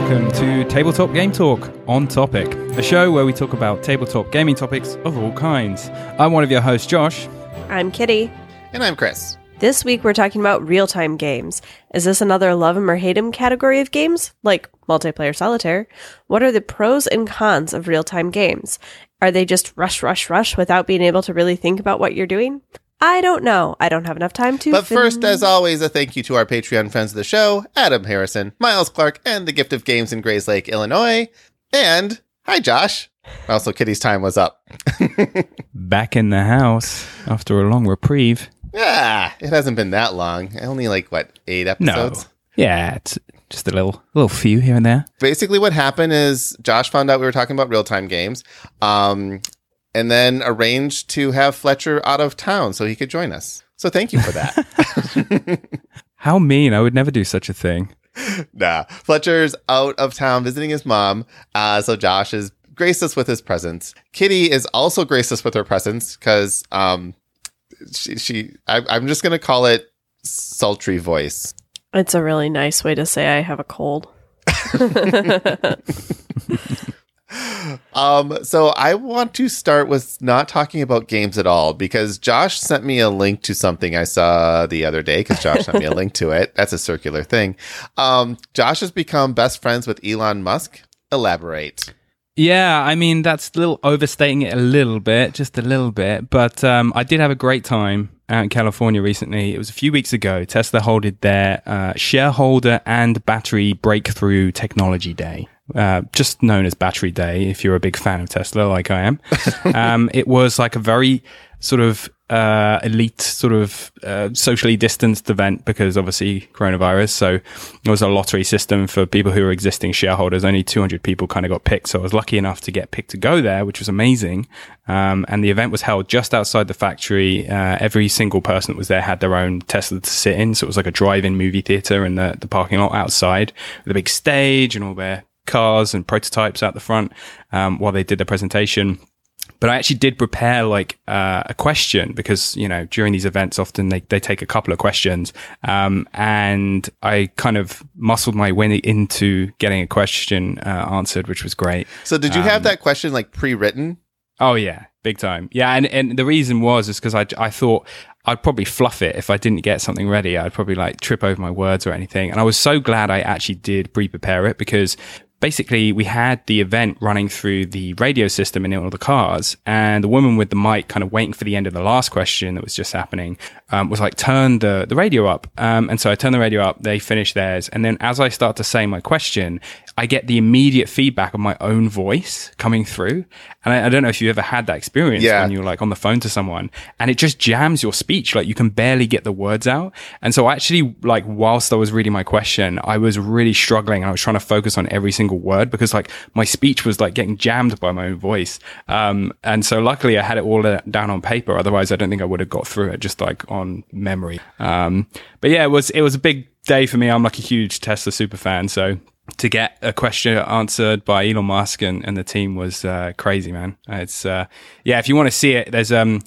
welcome to Tabletop Game Talk on Topic, a show where we talk about tabletop gaming topics of all kinds. I'm one of your hosts, Josh. I'm Kitty. And I'm Chris. This week we're talking about real time games. Is this another love 'em or hate 'em category of games, like multiplayer solitaire? What are the pros and cons of real time games? Are they just rush, rush, rush without being able to really think about what you're doing? I don't know. I don't have enough time to. But fin- first, as always, a thank you to our Patreon friends of the show, Adam Harrison, Miles Clark, and the Gift of Games in Grays Lake, Illinois. And hi, Josh. Also, Kitty's time was up. Back in the house after a long reprieve. yeah, it hasn't been that long. Only like what eight No. episodes. Yeah, it's just a little little few here and there. Basically, what happened is Josh found out we were talking about real time games, um, and then arranged to have Fletcher out of town so he could join us. So thank you for that. How mean. I would never do such a thing. nah, Fletcher's out of town visiting his mom. Uh, so Josh is graced us with his presence. Kitty is also graced us with her presence because um, she, she I, I'm just gonna call it sultry voice. it's a really nice way to say I have a cold. Um, so I want to start with not talking about games at all because Josh sent me a link to something I saw the other day because Josh sent me a link to it. That's a circular thing. Um, Josh has become best friends with Elon Musk. Elaborate. Yeah, I mean that's a little overstating it a little bit, just a little bit. But um, I did have a great time out in California recently. It was a few weeks ago. Tesla holded their uh, shareholder and battery breakthrough technology day. Uh, just known as Battery Day, if you're a big fan of Tesla, like I am. um, it was like a very sort of uh, elite, sort of uh, socially distanced event because obviously coronavirus. So it was a lottery system for people who were existing shareholders. Only 200 people kind of got picked. So I was lucky enough to get picked to go there, which was amazing. Um, and the event was held just outside the factory. Uh, every single person that was there had their own Tesla to sit in. So it was like a drive-in movie theater in the, the parking lot outside with a big stage and all their cars and prototypes out the front um, while they did their presentation but I actually did prepare like uh, a question because you know during these events often they, they take a couple of questions um, and I kind of muscled my way into getting a question uh, answered which was great. So did you have that question like pre-written? Oh yeah, big time. Yeah, and and the reason was is because I I thought I'd probably fluff it if I didn't get something ready. I'd probably like trip over my words or anything. And I was so glad I actually did pre-prepare it because basically we had the event running through the radio system in all the cars and the woman with the mic kind of waiting for the end of the last question that was just happening um, was like turn the, the radio up. Um, and so i turned the radio up they finished theirs and then as i start to say my question i get the immediate feedback of my own voice coming through. And i, I don't know if you ever had that experience Yeah. when you're like on the phone to someone and it just jams your speech like you can barely get the words out. And so actually like whilst i was reading my question i was really struggling i was trying to focus on every single word because like my speech was like getting jammed by my own voice um and so luckily i had it all uh, down on paper otherwise i don't think i would have got through it just like on memory um but yeah it was it was a big day for me i'm like a huge tesla super fan so to get a question answered by Elon Musk and, and the team was uh, crazy, man. It's uh, yeah. If you want to see it, there's um,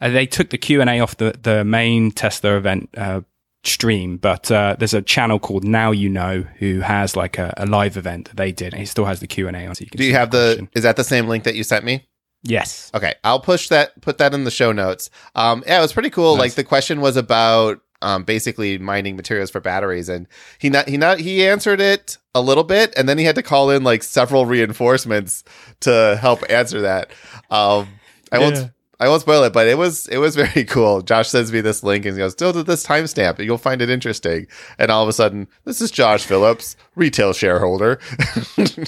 uh, they took the Q and A off the the main Tesla event uh, stream, but uh, there's a channel called Now You Know who has like a, a live event that they did, and it still has the Q and A on. So you can Do you have the? question. Is that the same link that you sent me? Yes. Okay, I'll push that. Put that in the show notes. Um, yeah, it was pretty cool. Nice. Like the question was about um, basically mining materials for batteries, and he not he not he answered it a little bit, and then he had to call in like several reinforcements to help answer that. Um, I Yeah. won't. I won't spoil it, but it was it was very cool. Josh sends me this link and he goes, "Still to this timestamp, you'll find it interesting." And all of a sudden, this is Josh Phillips, retail shareholder.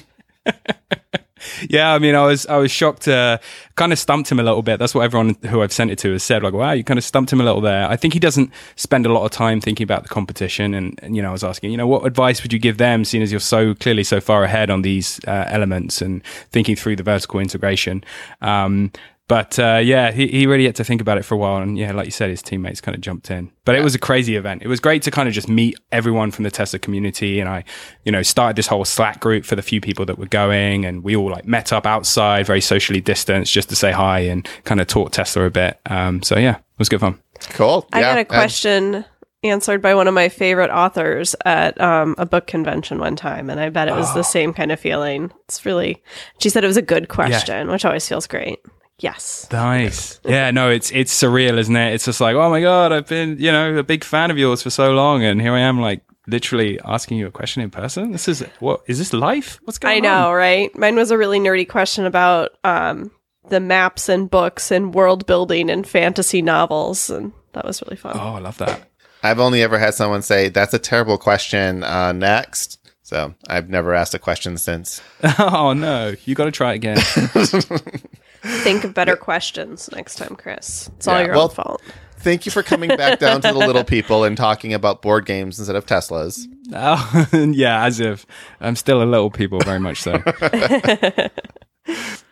Yeah, I mean, I was I was shocked. Uh, kind of stumped him a little bit. That's what everyone who I've sent it to has said. Like, wow, you kind of stumped him a little there. I think he doesn't spend a lot of time thinking about the competition. And, and you know, I was asking, you know, what advice would you give them, seeing as you're so clearly so far ahead on these uh, elements and thinking through the vertical integration. Um, but uh, yeah, he, he really had to think about it for a while. And yeah, like you said, his teammates kind of jumped in. But it was a crazy event. It was great to kind of just meet everyone from the Tesla community. And I, you know, started this whole Slack group for the few people that were going. And we all like met up outside, very socially distanced, just to say hi and kind of talk Tesla a bit. Um, so yeah, it was good fun. cool. I Yeah, got a and- question answered by one of my favorite authors at um, a book convention one time, and I bet it was Oh. the same kind of feeling. It's really. She said it was a good question, which always feels great. Yes. Nice. Yeah, no, it's it's surreal, isn't it? It's just like, oh my god, I've been, you know, a big fan of yours for so long, and here I am, like literally asking you a question in person. This is what is this life? What's going on? I on? know, right? Mine was a really nerdy question about um, the maps and books and world building and fantasy novels, and that was really fun. Oh, I love that. I've only ever had someone say, That's a terrible question. Uh, next. So I've never asked a question since. oh no, you got to try again. Think of better questions next time, Chris. It's all Yeah, your well- own fault. Thank you for coming back down to the little people and talking about board games instead of Teslas. oh, yeah, as if I'm still a little people, very much so.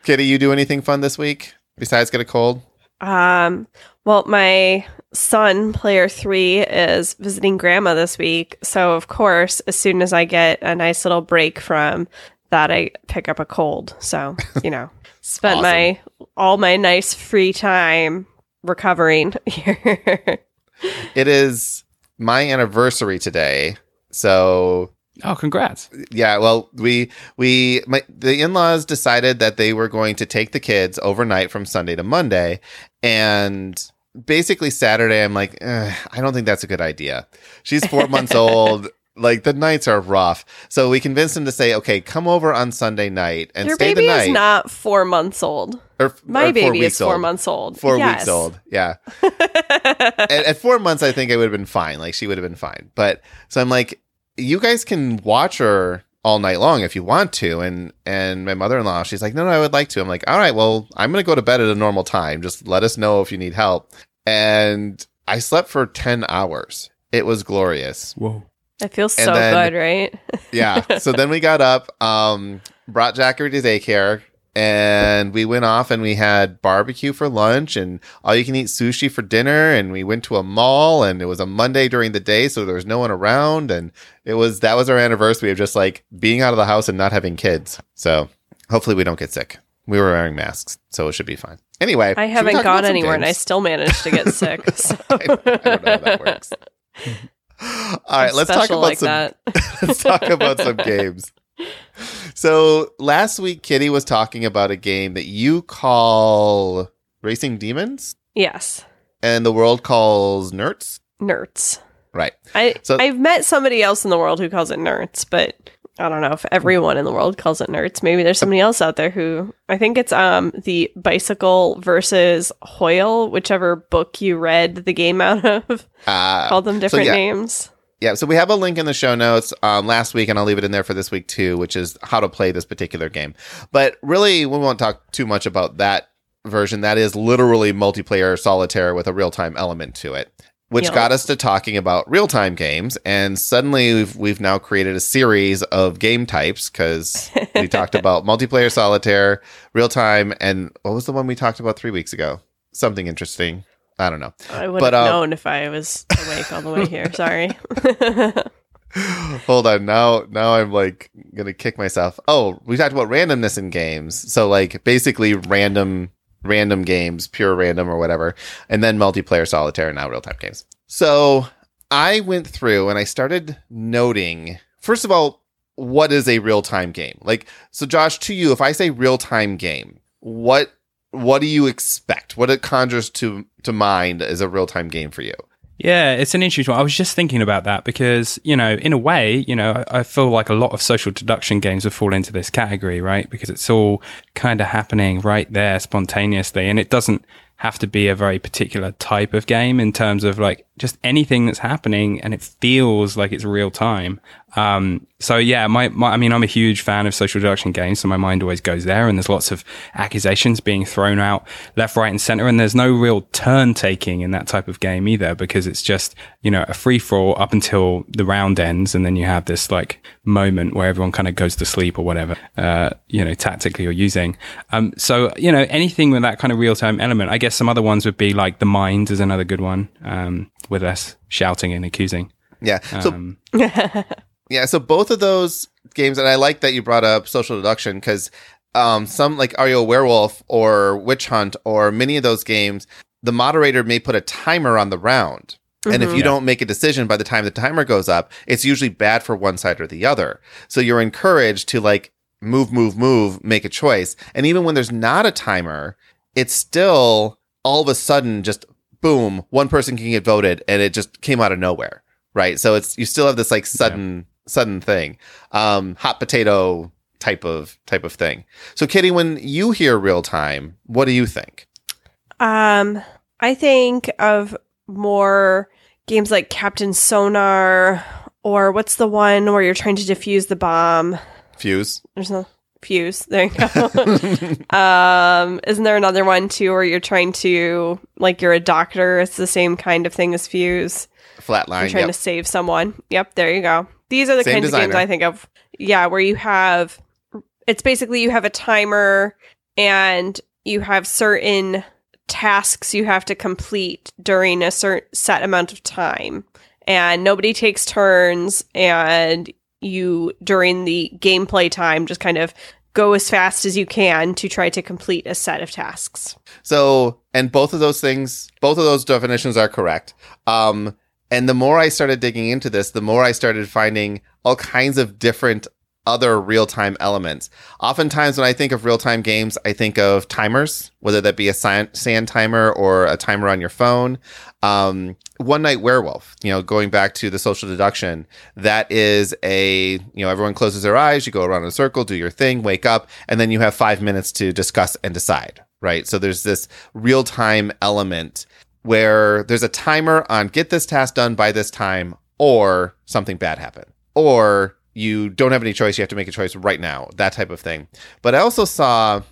Kitty, you do anything fun this week besides get a cold? Um, well, my son, player three, is visiting grandma this week. So, of course, as soon as I get a nice little break from that, I pick up a cold. So, you know, spent my all my nice free time recovering here. It is my anniversary today. So Oh, congrats. yeah, well, we we my, the in-laws decided that they were going to take the kids overnight from Sunday to Monday, and basically Saturday, I'm like, I don't think that's a good idea. She's four months old. Like the nights are rough, so we convinced him to say, "Okay, come over on Sunday night and Your stay baby the night." baby is not four months old. or, My or four baby is four old. months old. Four Yes. weeks old, yeah. at, at four months, I think I would have been fine. Like she would have been fine. But so I'm like, you guys can watch her all night long if you want to. And and my mother in law, she's like, no, no, I would like to. I'm like, all right, well, I'm gonna go to bed at a normal time. Just let us know if you need help. And I slept for ten hours. It was glorious. Whoa. It feels And so then- good, right? Yeah. so then we got up, um, brought Zachary to daycare, and we went off and we had barbecue for lunch and all you can eat sushi for dinner. And we went to a mall and it was a Monday during the day, so there was no one around. And it was that was our anniversary of just like being out of the house and not having kids. So hopefully we don't get sick. We were wearing masks, so it should be fine. Anyway, I haven't gone anywhere and I still managed to get sick. So. I don't know how that works. All right, let's talk about like some let's talk about some games. So last week, Kitty was talking about a game that you call Racing Demons, Yes, and the world calls Nerds. nerds. Right. I So- I've met somebody else in the world who calls it nerds, but I don't know if everyone in the world calls it nerds. Maybe there's somebody else out there who I think it's um the bicycle versus Hoyle, whichever book you read the game out of, Uh, called them different yeah. names. yeah. So we have a link in the show notes um, last week, and I'll leave it in there for this week too, which is how to play this particular game. But really, we won't talk too much about that version. That is literally multiplayer solitaire with a real time element to it. Which Yeah. got us to talking about real time games, and suddenly we've we've now created a series of game types because we talked about multiplayer solitaire, real time, and what was the one we talked about three weeks ago? Something interesting. I don't know. I would But, have uh, known if I was awake all the way here. Sorry. Hold on. Now now I'm like gonna kick myself. Oh, we talked about randomness in games. So like basically random random games, pure random or whatever, and then multiplayer solitaire and now real time games. So I went through and I started noting first of all, what is a real time game? Like so Josh, to you, if I say real time game, what what do you expect? What it conjures to to mind is a real time game for you? Yeah, it's an interesting one. I was just thinking about that because, you know, in a way, you know, I, feel like a lot of social deduction games would fall into this category, right? Because it's all kind of happening right there spontaneously. And it doesn't have to be a very particular type of game in terms of like just anything that's happening and it feels like it's real time. Um, so yeah, my, my, I mean, I'm a huge fan of social deduction games, so my mind always goes there. And there's lots of accusations being thrown out left, right, and center. And there's no real turn taking in that type of game either, because it's just you know a free for all up until the round ends, and then you have this like moment where everyone kind of goes to sleep or whatever, uh, you know, tactically you're using. Um, so you know, anything with that kind of real time element. I guess some other ones would be like the mind is another good one, um, with less shouting and accusing. Yeah. So Um, Yeah, so both of those games, and I like that you brought up social deduction because um, some like Are You a Werewolf or Witch Hunt or many of those games, the moderator may put a timer on the round. And if you don't make a decision by the time the timer goes up, it's usually bad for one side or the other. So you're encouraged to like move, move, move, make a choice. And even when there's not a timer, it's still all of a sudden just boom, one person can get voted and it just came out of nowhere. Right. So it's, you still have this like sudden, sudden thing. Um, hot potato type of, type of thing. So Kitty, when you hear real time, what do you think? Um, I think of more games like Captain Sonar, or what's the one where you're trying to defuse the bomb? Fuse. There's no fuse. There you go. um, isn't there another one too where you're trying to like you're a doctor? It's the same kind of thing as fuse. Flatline. You're trying Yep. to save someone. Yep, there you go. These are the Same kinds of games. I think of. Yeah, where you have it's basically you have a timer and you have certain tasks you have to complete during a certain set amount of time. And nobody takes turns and you during the gameplay time just kind of go as fast as you can to try to complete a set of tasks. So, and both of those things, both of those definitions are correct. Um, and the more I started digging into this, the more I started finding all kinds of different other real time elements. Oftentimes, when I think of real time games, I think of timers, whether that be a sand, timer or a timer on your phone. Um, One Night Werewolf, you know, going back to the social deduction, that is a, you know, everyone closes their eyes, you go around in a circle, do your thing, wake up, and then you have five minutes to discuss and decide, right? So there's this real time element where there's a timer on get this task done by this time or something bad happened or you don't have any choice. You have to make a choice right now that type of thing. But i also saw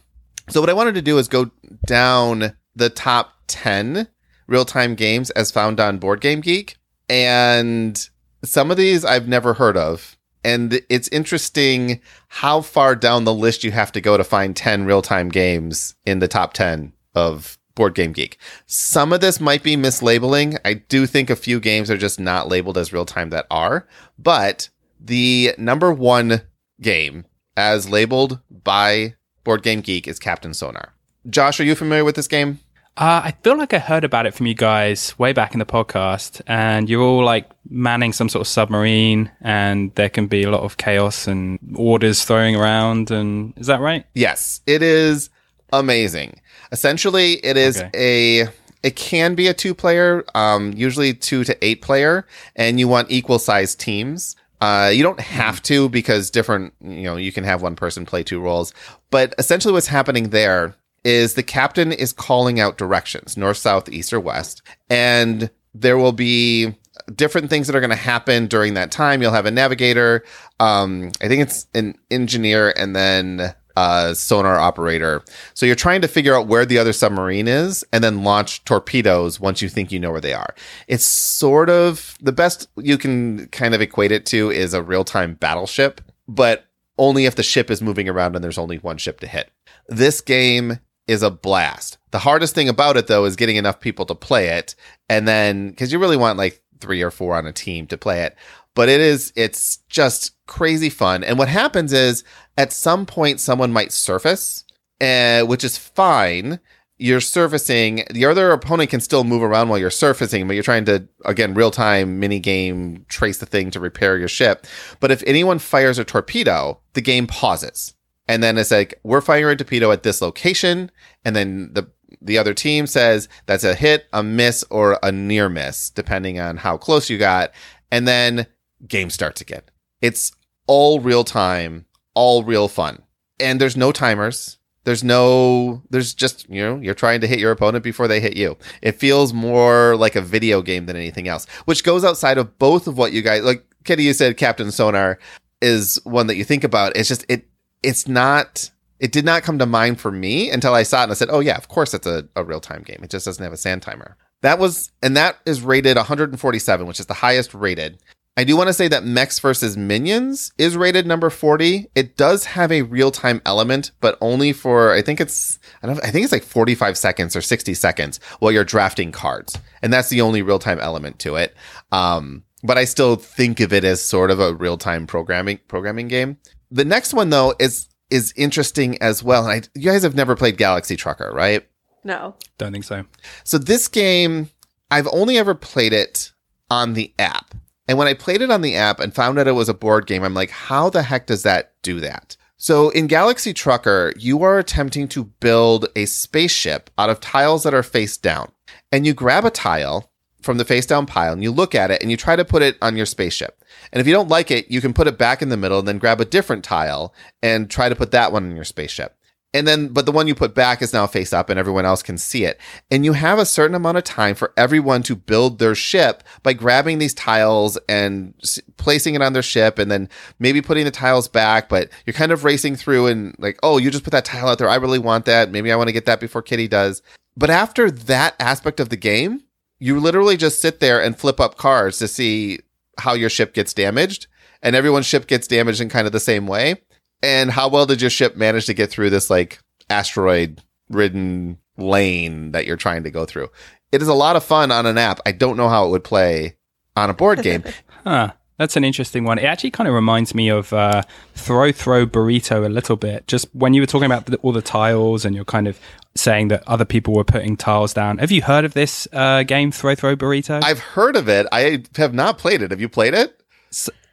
so what i wanted to do is go down the top 10 real-time games as found on board game geek. And some of these i've never heard of. And it's interesting how far down the list you have to go to find 10 real-time games in the top 10 of board game geek some of this might be mislabeling. I do think a few games are just not labeled as real time that are, but the number one game as labeled by Board Game Geek is Captain Sonar. Josh, are you familiar with this game? Uh, I feel like I heard about it from you guys way back in the podcast, and you're all like manning some sort of submarine, and there can be a lot of chaos and orders throwing around. And is that right? Yes, it is amazing. Essentially, it is Okay. a it can be a two player, um, usually two to eight player, and you want equal sized teams. Uh, you don't have to because different, you know, you can have one person play two roles. But essentially, what's happening there is the captain is calling out directions north, south, east, or west. And there will be different things that are going to happen during that time. You'll have a navigator. Um, I think it's an engineer and then a sonar operator. So you're trying to figure out where the other submarine is and then launch torpedoes once you think you know where they are. It's sort of the best you can kind of equate it to is a real time battleship, but only if the ship is moving around and there's only one ship to hit. This game is a blast. The hardest thing about it though is getting enough people to play it and then cuz you really want like 3 or 4 on a team to play it. But it is it's just crazy fun. And what happens is at some point someone might surface, uh, which is fine. You're surfacing. The other opponent can still move around while you're surfacing, but you're trying to again real time mini game trace the thing to repair your ship. But if anyone fires a torpedo, the game pauses, and then it's like we're firing a torpedo at this location, and then the the other team says that's a hit, a miss, or a near miss, depending on how close you got, and then game starts again. It's all real time, all real fun. And there's no timers. There's no, there's just, you know, you're trying to hit your opponent before they hit you. It feels more like a video game than anything else, which goes outside of both of what you guys, like Kitty, you said Captain Sonar is one that you think about. It's just, it, it's not, it did not come to mind for me until I saw it and I said, oh yeah, of course it's a, a real time game. It just doesn't have a sand timer. That was, and that is rated 147, which is the highest rated. I do want to say that Mechs versus Minions is rated number 40. It does have a real time element, but only for, I think it's, I don't, I think it's like 45 seconds or 60 seconds while you're drafting cards. And that's the only real time element to it. Um, but I still think of it as sort of a real time programming, programming game. The next one though is, is interesting as well. And I, you guys have never played Galaxy Trucker, right? No. Don't think so. So this game, I've only ever played it on the app. And when I played it on the app and found out it was a board game, I'm like, how the heck does that do that? So in Galaxy Trucker, you are attempting to build a spaceship out of tiles that are face down. And you grab a tile from the face down pile and you look at it and you try to put it on your spaceship. And if you don't like it, you can put it back in the middle and then grab a different tile and try to put that one in your spaceship. And then, but the one you put back is now face up and everyone else can see it. And you have a certain amount of time for everyone to build their ship by grabbing these tiles and s- placing it on their ship and then maybe putting the tiles back. But you're kind of racing through and like, oh, you just put that tile out there. I really want that. Maybe I want to get that before Kitty does. But after that aspect of the game, you literally just sit there and flip up cards to see how your ship gets damaged. And everyone's ship gets damaged in kind of the same way and how well did your ship manage to get through this like asteroid ridden lane that you're trying to go through? It is a lot of fun on an app. I don't know how it would play on a board game. Huh. That's an interesting one. It actually kind of reminds me of uh, Throw Throw Burrito a little bit. Just when you were talking about the, all the tiles and you're kind of saying that other people were putting tiles down. Have you heard of this uh, game, Throw Throw Burrito? I've heard of it. I have not played it. Have you played it?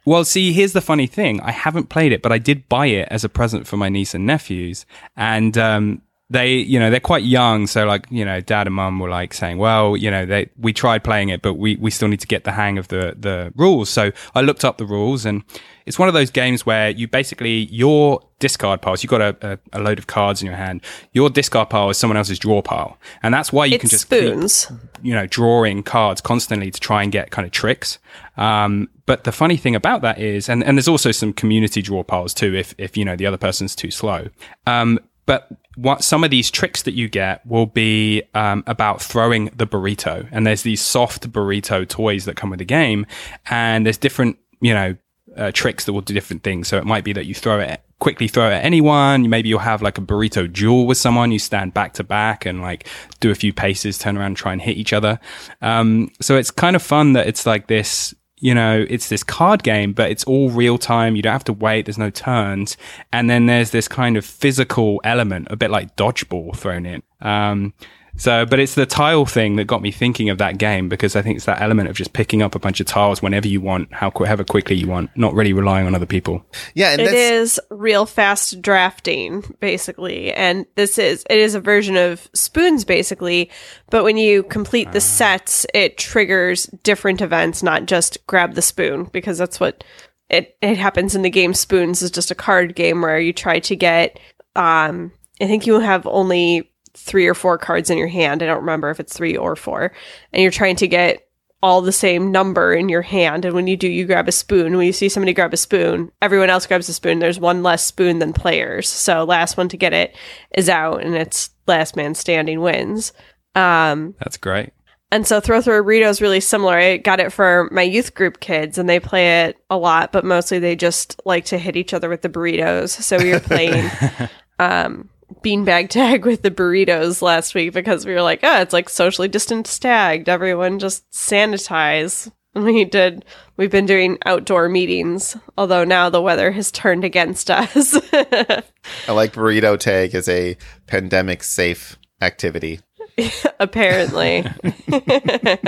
Well, see, here's the funny thing. I haven't played it, but I did buy it as a present for my niece and nephews. And um, they, you know, they're quite young. So, like, you know, dad and mum were like saying, well, you know, they, we tried playing it, but we, we still need to get the hang of the, the rules. So I looked up the rules and it's one of those games where you basically, your discard piles, you've got a, a, a load of cards in your hand. Your discard pile is someone else's draw pile. And that's why you it's can just keep spoons. you know, drawing cards constantly to try and get kind of tricks. Um, but the funny thing about that is, and, and there's also some community draw piles too, if, if, you know, the other person's too slow. Um, but what some of these tricks that you get will be um, about throwing the burrito. And there's these soft burrito toys that come with the game. And there's different, you know, uh, tricks that will do different things. So it might be that you throw it quickly throw it at anyone. Maybe you'll have like a burrito duel with someone. You stand back to back and like do a few paces, turn around, try and hit each other. Um, so it's kind of fun that it's like this. You know, it's this card game, but it's all real time. You don't have to wait. There's no turns, and then there's this kind of physical element, a bit like dodgeball thrown in. Um, so, but it's the tile thing that got me thinking of that game because I think it's that element of just picking up a bunch of tiles whenever you want, how however quickly you want, not really relying on other people. Yeah, and It that's, is real fast drafting, basically. And this is it is a version of spoons, basically. But when you complete the sets, it triggers different events, not just grab the spoon, because that's what it it happens in the game. Spoons is just a card game where you try to get. Um, I think you have only three or four cards in your hand. I don't remember if it's three or four, and you're trying to get all the same number in your hand. And when you do, you grab a spoon. When you see somebody grab a spoon, everyone else grabs a spoon. There's one less spoon than players. So last one to get it is out, and it's last man standing wins. Um, That's great. and so Throw Throw Burrito is really similar. I got it for my youth group kids, and they play it a lot, but mostly they just like to hit each other with the burritos. So we were playing um, beanbag tag with the burritos last week because we were like, oh, it's like socially distanced tagged. Everyone just sanitize. And we did. We've been doing outdoor meetings, although now the weather has turned against us. I like burrito tag as a pandemic safe activity. apparently.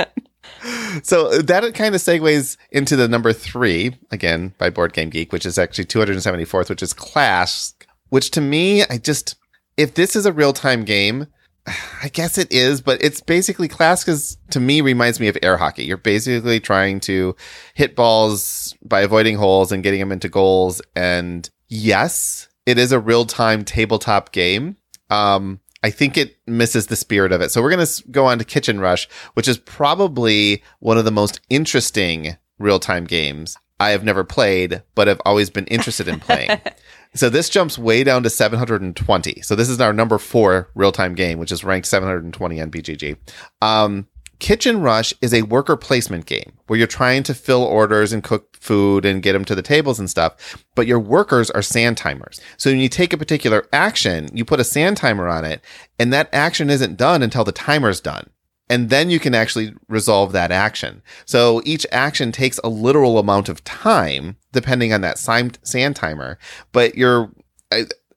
So that kind of segues into the number three again by Board Game Geek, which is actually 274th, which is Klask. Which to me, I just if this is a real time game, I guess it is, but it's basically Klask because to me reminds me of air hockey. You're basically trying to hit balls by avoiding holes and getting them into goals. And yes, it is a real time tabletop game. Um, I think it misses the spirit of it. So we're going to go on to Kitchen Rush, which is probably one of the most interesting real time games I have never played, but have always been interested in playing. so this jumps way down to 720. So this is our number four real time game, which is ranked 720 on BGG. Um, Kitchen Rush is a worker placement game where you're trying to fill orders and cook food and get them to the tables and stuff, but your workers are sand timers. So when you take a particular action, you put a sand timer on it, and that action isn't done until the timer's done. And then you can actually resolve that action. So each action takes a literal amount of time, depending on that sand timer. But you're,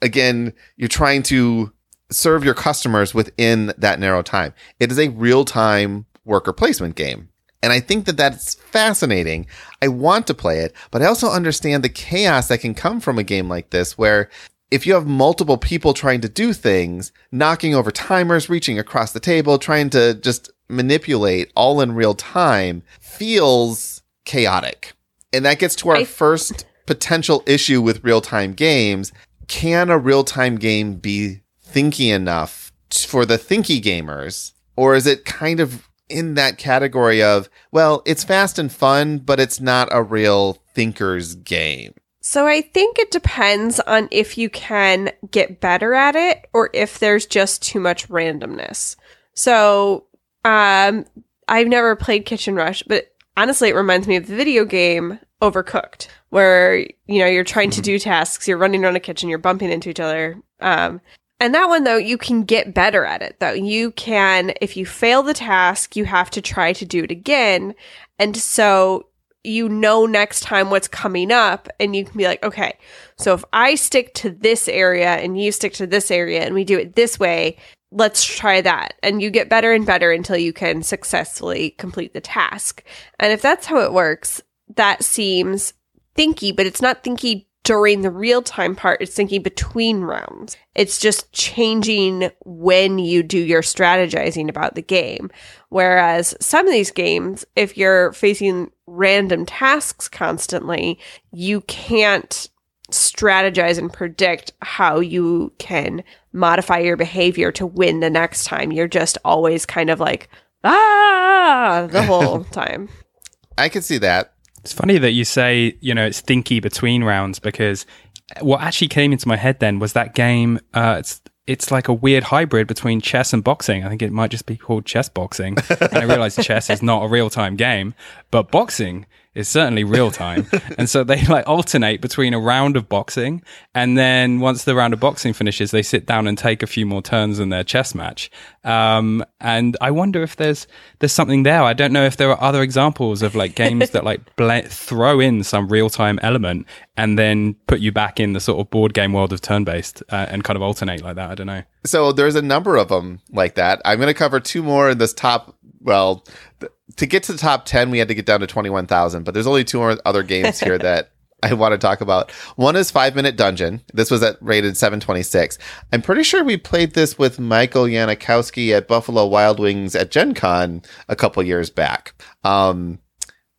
again, you're trying to serve your customers within that narrow time. It is a real time worker placement game. And I think that that's fascinating. I want to play it, but I also understand the chaos that can come from a game like this where if you have multiple people trying to do things, knocking over timers, reaching across the table, trying to just manipulate all in real time feels chaotic. And that gets to our I- first potential issue with real time games. Can a real time game be thinky enough for the thinky gamers? Or is it kind of in that category of, well, it's fast and fun, but it's not a real thinker's game? So I think it depends on if you can get better at it or if there's just too much randomness. So um I've never played Kitchen Rush, but honestly it reminds me of the video game Overcooked, where you know you're trying to do tasks, you're running around a kitchen, you're bumping into each other. Um and that one though, you can get better at it though. You can if you fail the task, you have to try to do it again. And so you know next time what's coming up and you can be like, okay, so if I stick to this area and you stick to this area and we do it this way, let's try that. And you get better and better until you can successfully complete the task. And if that's how it works, that seems thinky, but it's not thinky during the real time part. It's thinking between rounds. It's just changing when you do your strategizing about the game. Whereas some of these games, if you're facing random tasks constantly, you can't strategize and predict how you can modify your behavior to win the next time. You're just always kind of like, ah, the whole time. I can see that. It's funny that you say, you know, it's thinky between rounds because what actually came into my head then was that game. Uh, it's it's like a weird hybrid between chess and boxing. I think it might just be called chess boxing. and I realized chess is not a real time game, but boxing is certainly real time. and so they like alternate between a round of boxing and then once the round of boxing finishes, they sit down and take a few more turns in their chess match. Um, and I wonder if there's there's something there. I don't know if there are other examples of like games that like bla- throw in some real time element and then put you back in the sort of board game world of turn based uh, and kind of alternate like that. I don't know. So there's a number of them like that. I'm going to cover two more in this top. Well, th- to get to the top 10, we had to get down to 21,000, but there's only two more other games here that I want to talk about. One is Five Minute Dungeon. This was at rated 726. I'm pretty sure we played this with Michael Yanikowski at Buffalo Wild Wings at Gen Con a couple years back. Um,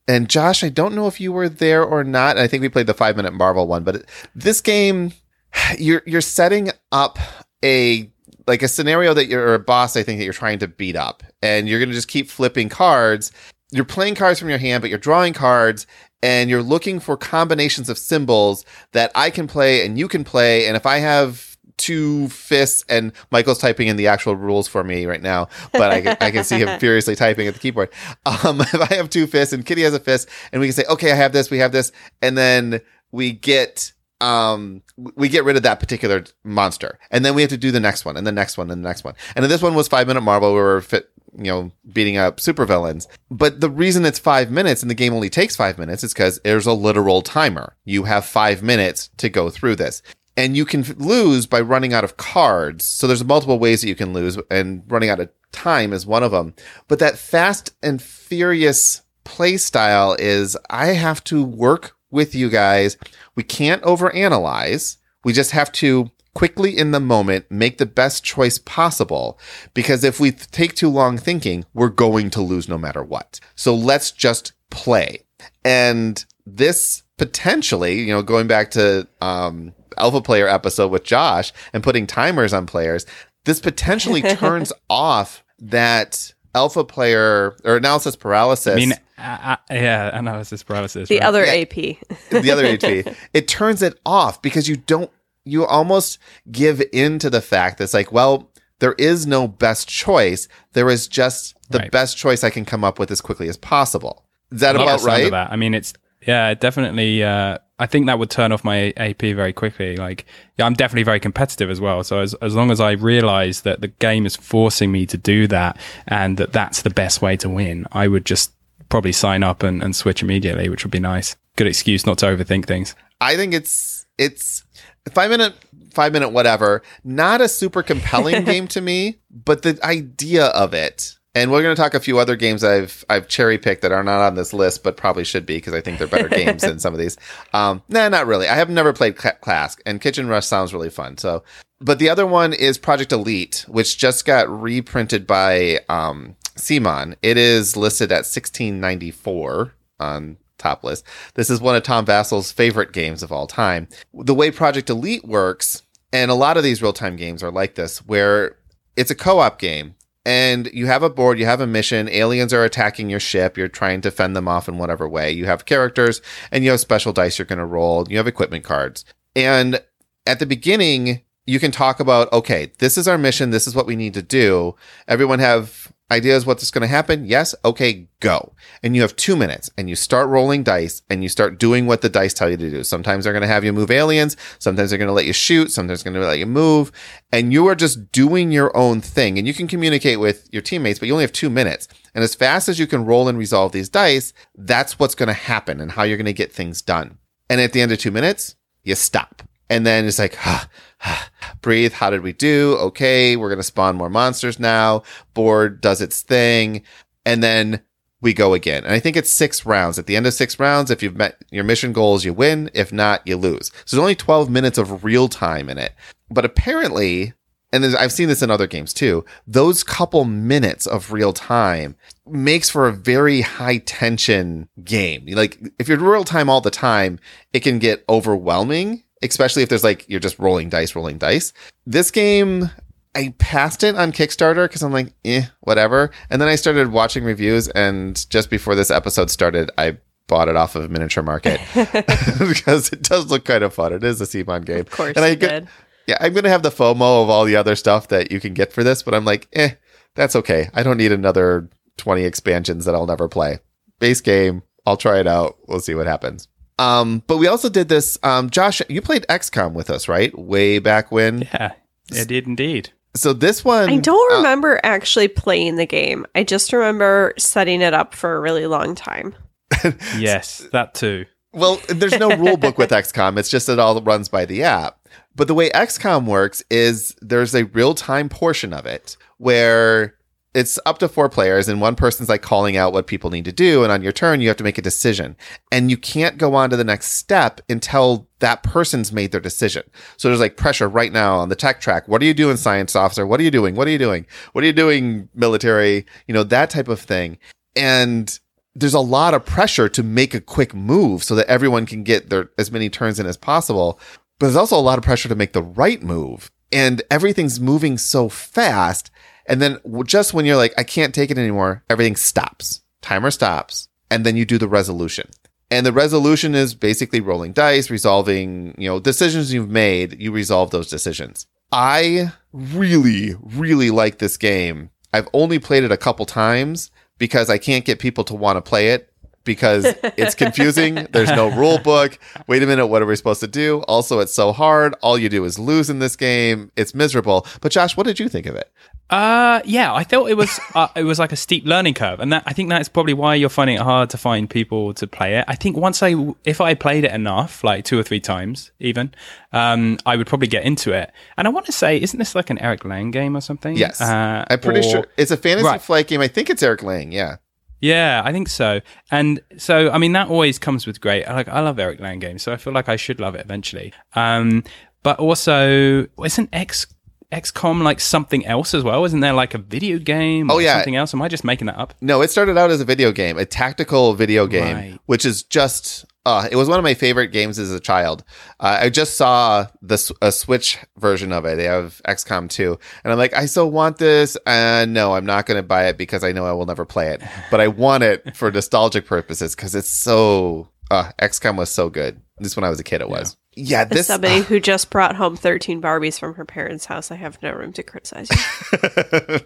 and Josh, I don't know if you were there or not. I think we played the Five Minute Marvel one, but this game, you're you're setting up a like a scenario that you're a boss I think that you're trying to beat up and you're going to just keep flipping cards. You're playing cards from your hand but you're drawing cards and you're looking for combinations of symbols that I can play and you can play and if I have two fists and Michael's typing in the actual rules for me right now but I can, I can see him furiously typing at the keyboard. Um if I have two fists and Kitty has a fist and we can say okay I have this we have this and then we get um we get rid of that particular monster. And then we have to do the next one and the next one and the next one. And this one was five minute marvel were fit you know beating up supervillains. But the reason it's five minutes and the game only takes five minutes is because there's a literal timer. You have five minutes to go through this. And you can lose by running out of cards. So there's multiple ways that you can lose and running out of time is one of them but that fast and furious play style is i have to work with you guys we can't overanalyze. We just have to quickly in the moment make the best choice possible because if we take too long thinking, we're going to lose no matter what. So let's just play. And this potentially, you know, going back to um alpha player episode with Josh and putting timers on players, this potentially turns off that alpha player or analysis paralysis I mean, uh, yeah, analysis paralysis. The right. other Yeah. AP. the other AP. it turns it off because you don't, you almost give in to the fact that it's like, well, there is no best choice. There is just the Right. best choice I can come up with as quickly as possible. Is that I about the sound of right? That. I mean, it's yeah, definitely. Uh, I think that would turn off my AP very quickly. Like, yeah, I'm definitely very competitive as well. So as as long as I realize that the game is forcing me to do that, and that that's the best way to win, I would just probably sign up and, and switch immediately, which would be nice. Good excuse not to overthink things. I think it's, it's five minute, five minute, whatever. Not a super compelling game to me, but the idea of it And we're going to talk a few other games I've I've cherry picked that are not on this list, but probably should be because I think they're better games than some of these. Um, nah, not really. I have never played Cl- Klask, and Kitchen Rush sounds really fun. So, but the other one is Project Elite, which just got reprinted by um, CMON. It is listed at 1694 on top list. This is one of Tom Vasel's favorite games of all time. The way Project Elite works, and a lot of these real time games are like this, where it's a co op game and you have a board, you have a mission, aliens are attacking your ship, you're trying to fend them off in whatever way. You have characters and you have special dice you're going to roll, you have equipment cards. And at the beginning, you can talk about, okay, this is our mission, this is what we need to do. Everyone have ideas what's going to happen? Yes. Okay, go. And you have two minutes and you start rolling dice and you start doing what the dice tell you to do. Sometimes they're going to have you move aliens. Sometimes they're going to let you shoot. Sometimes they're going to let you move. And you are just doing your own thing. And you can communicate with your teammates, but you only have two minutes. And as fast as you can roll and resolve these dice, that's what's going to happen and how you're going to get things done. And at the end of two minutes, you stop. And then it's like, ah, ah, breathe. How did we do? Okay. We're going to spawn more monsters now. Board does its thing. And then we go again. And I think it's six rounds. At the end of six rounds, if you've met your mission goals, you win. If not, you lose. So there's only 12 minutes of real time in it. But apparently, and I've seen this in other games too, those couple minutes of real time makes for a very high tension game. Like if you're real time all the time, it can get overwhelming especially if there's like you're just rolling dice, rolling dice. This game, I passed it on Kickstarter because I'm like, eh, whatever. And then I started watching reviews, and just before this episode started, I bought it off of Miniature Market because it does look kind of fun. It is a CMON game, Of course, and I get- yeah, I'm gonna have the FOMO of all the other stuff that you can get for this, but I'm like, eh, that's okay. I don't need another 20 expansions that I'll never play. Base game, I'll try it out. We'll see what happens. Um, but we also did this. Um, Josh, you played XCOM with us, right? Way back when. Yeah, it did indeed. So this one, I don't uh, remember actually playing the game. I just remember setting it up for a really long time. Yes, that too. Well, there's no rule book with XCOM. It's just it all runs by the app. But the way XCOM works is there's a real time portion of it where it's up to four players and one person's like calling out what people need to do. And on your turn, you have to make a decision and you can't go on to the next step until that person's made their decision. So there's like pressure right now on the tech track. What are you doing, science officer? What are you doing? What are you doing? What are you doing, military? You know, that type of thing. And there's a lot of pressure to make a quick move so that everyone can get their as many turns in as possible. But there's also a lot of pressure to make the right move. And everything's moving so fast. And then just when you're like, I can't take it anymore, everything stops. Timer stops. And then you do the resolution. And the resolution is basically rolling dice, resolving, you know, decisions you've made, you resolve those decisions. I really, really like this game. I've only played it a couple times because I can't get people to want to play it because it's confusing. There's no rule book. Wait a minute, what are we supposed to do? Also, it's so hard. All you do is lose in this game. It's miserable. But Josh, what did you think of it? Uh, yeah, I thought it was uh, it was like a steep learning curve, and that I think that's probably why you're finding it hard to find people to play it. I think once I, if I played it enough, like two or three times, even, um, I would probably get into it. And I want to say, isn't this like an Eric Lang game or something? Yes. uh, I'm pretty or- sure it's a fantasy Right. flight game. I think it's Eric Lang. Yeah. Yeah, I think so. And so, I mean, that always comes with great. Like, I love Eric Lang games, so I feel like I should love it eventually. Um, but also, isn't X XCOM like something else as well? Isn't there like a video game? Oh, or yeah. something else. Am I just making that up? No, it started out as a video game, a tactical video game, Right. which is just. Uh, it was one of my favorite games as a child. Uh, I just saw the a Switch version of it. They have XCOM 2, and I'm like, I so want this. And no, I'm not going to buy it because I know I will never play it. But I want it for nostalgic purposes because it's so. Uh, XCOM was so good. At least when I was a kid, it was. Yeah, As this. somebody uh, who just brought home 13 Barbies from her parents' house, I have no room to criticize you.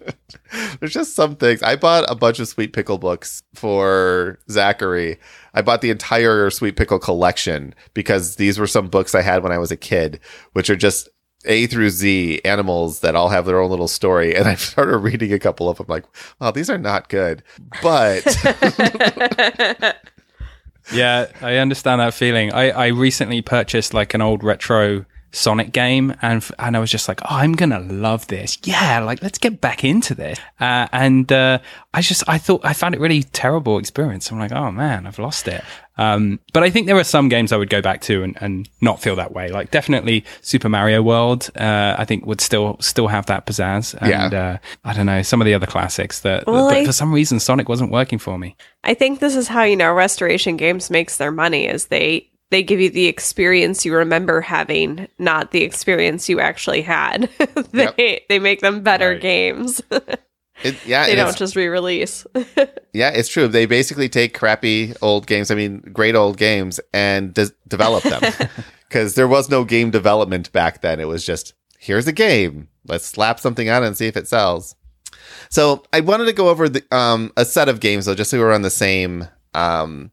There's just some things. I bought a bunch of Sweet Pickle books for Zachary. I bought the entire Sweet Pickle collection because these were some books I had when I was a kid, which are just A through Z animals that all have their own little story. And I started reading a couple of them, like, wow, these are not good. But Yeah, I understand that feeling. I, I recently purchased like an old retro Sonic game, and and I was just like, oh, I'm gonna love this. Yeah, like let's get back into this. Uh, and uh, I just I thought I found it really terrible experience. I'm like, oh man, I've lost it. Um, but I think there are some games I would go back to and, and not feel that way. Like definitely Super Mario World, uh, I think would still still have that pizzazz. And Yeah. uh, I don't know some of the other classics that, Well, but I- for some reason Sonic wasn't working for me. I think this is how you know Restoration Games makes their money is they they give you the experience you remember having, not the experience you actually had. they they make them better Right. games. It, yeah, they don't just re-release. yeah, it's true. They basically take crappy old games, I mean, great old games, and de- develop them. Because there was no game development back then. It was just, here's a game. Let's slap something on it and see if it sells. So I wanted to go over the, um, a set of games, though, just so we're on the same, um,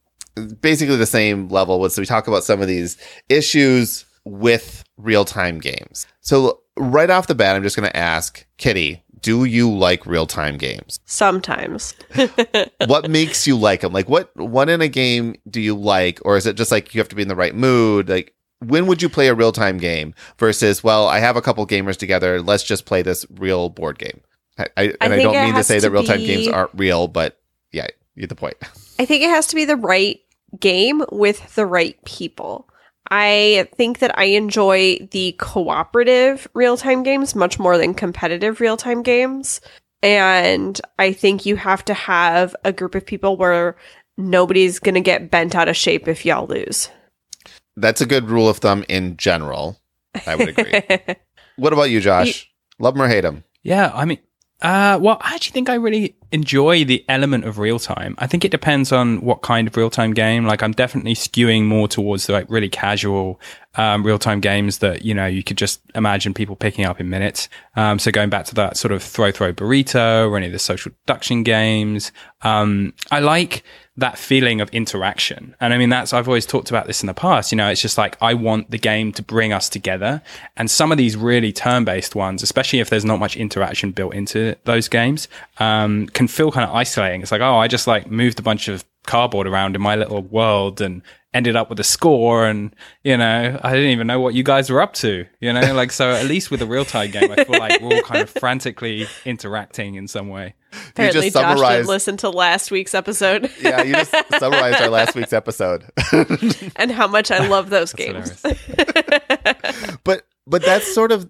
basically the same level. So we talk about some of these issues with real time games. So right off the bat, I'm just going to ask Kitty, do you like real time games? Sometimes. what makes you like them? Like what what in a game do you like, or is it just like you have to be in the right mood? Like when would you play a real time game versus well, I have a couple gamers together, let's just play this real board game. I, I and I, think don't mean to say to that real time be- games aren't real, but yeah, you get the point. I think it has to be the right game with the right people. I think that I enjoy the cooperative real time games much more than competitive real time games. And I think you have to have a group of people where nobody's going to get bent out of shape if y'all lose. That's a good rule of thumb in general. I would agree. what about you, Josh? Love them or hate them? Yeah, I mean, uh, well, I actually think I really enjoy the element of real time. I think it depends on what kind of real time game. Like, I'm definitely skewing more towards like really casual um, real time games that you know you could just imagine people picking up in minutes. Um, so going back to that sort of throw throw burrito or any of the social deduction games, um, I like that feeling of interaction. And I mean, that's, I've always talked about this in the past. You know, it's just like, I want the game to bring us together. And some of these really turn based ones, especially if there's not much interaction built into those games, um, can feel kind of isolating. It's like, oh, I just like moved a bunch of cardboard around in my little world and ended up with a score and you know i didn't even know what you guys were up to you know like so at least with a real-time game i feel like we're all kind of frantically interacting in some way Apparently, just Josh didn't listen to last week's episode Yeah, you just summarized our last week's episode. and how much I love those games. but but that's sort of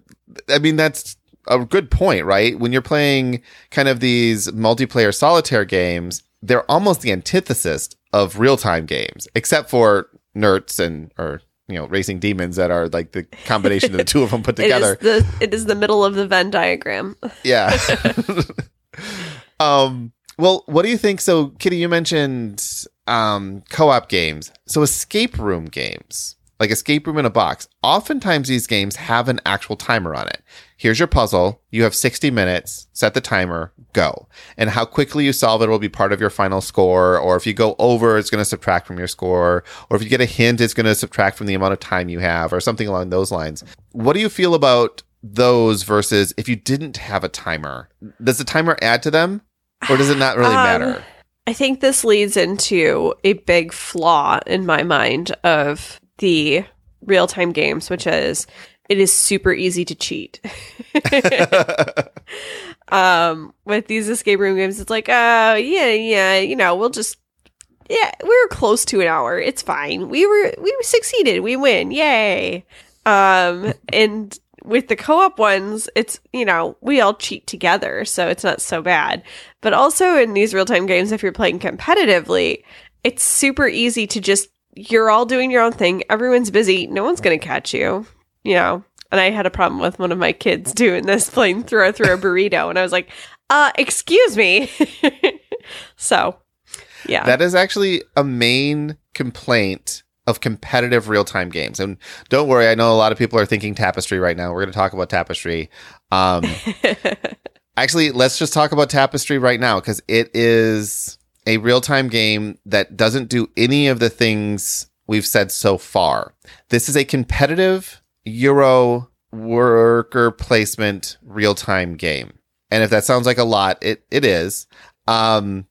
i mean that's a good point right when you're playing kind of these multiplayer solitaire games they're almost the antithesis of real-time games except for nerds and or you know racing demons that are like the combination of the two of them put It is together the it is the middle of the Venn diagram. yeah um well what do you think? So kitty you mentioned um co-op games. So escape room games like escape room in a box. Oftentimes these games have an actual timer on it. Here's your puzzle. You have 60 minutes. Set the timer. Go. And how quickly you solve it will be part of your final score or if you go over it's going to subtract from your score or if you get a hint it's going to subtract from the amount of time you have or something along those lines. What do you feel about those versus if you didn't have a timer does the timer add to them or does it not really Um, matter I think this leads into a big flaw in my mind of the real time games, which is it is super easy to cheat. um, with these escape room games, it's like, uh, yeah, yeah, you know, we'll just, yeah, we were close to an hour. It's fine. We were, we succeeded. We win. Yay. Um, and with the co-op ones, it's, you know, we all cheat together, so it's not so bad. But also in these real-time games, if you're playing competitively, it's super easy to just, you're all doing your own thing. Everyone's busy. No one's going to catch you, you know. And I had a problem with one of my kids doing this, playing throw through a burrito. And I was like, uh, excuse me. so, yeah. That is actually a main complaint of competitive real time games. And don't worry, I know a lot of people are thinking Tapestry right now. We're going to talk about Tapestry. Um, actually, let's just talk about Tapestry right now because it is a real time game that doesn't do any of the things we've said so far. This is a competitive Euro worker placement real time game. And if that sounds like a lot, it, it is. Um,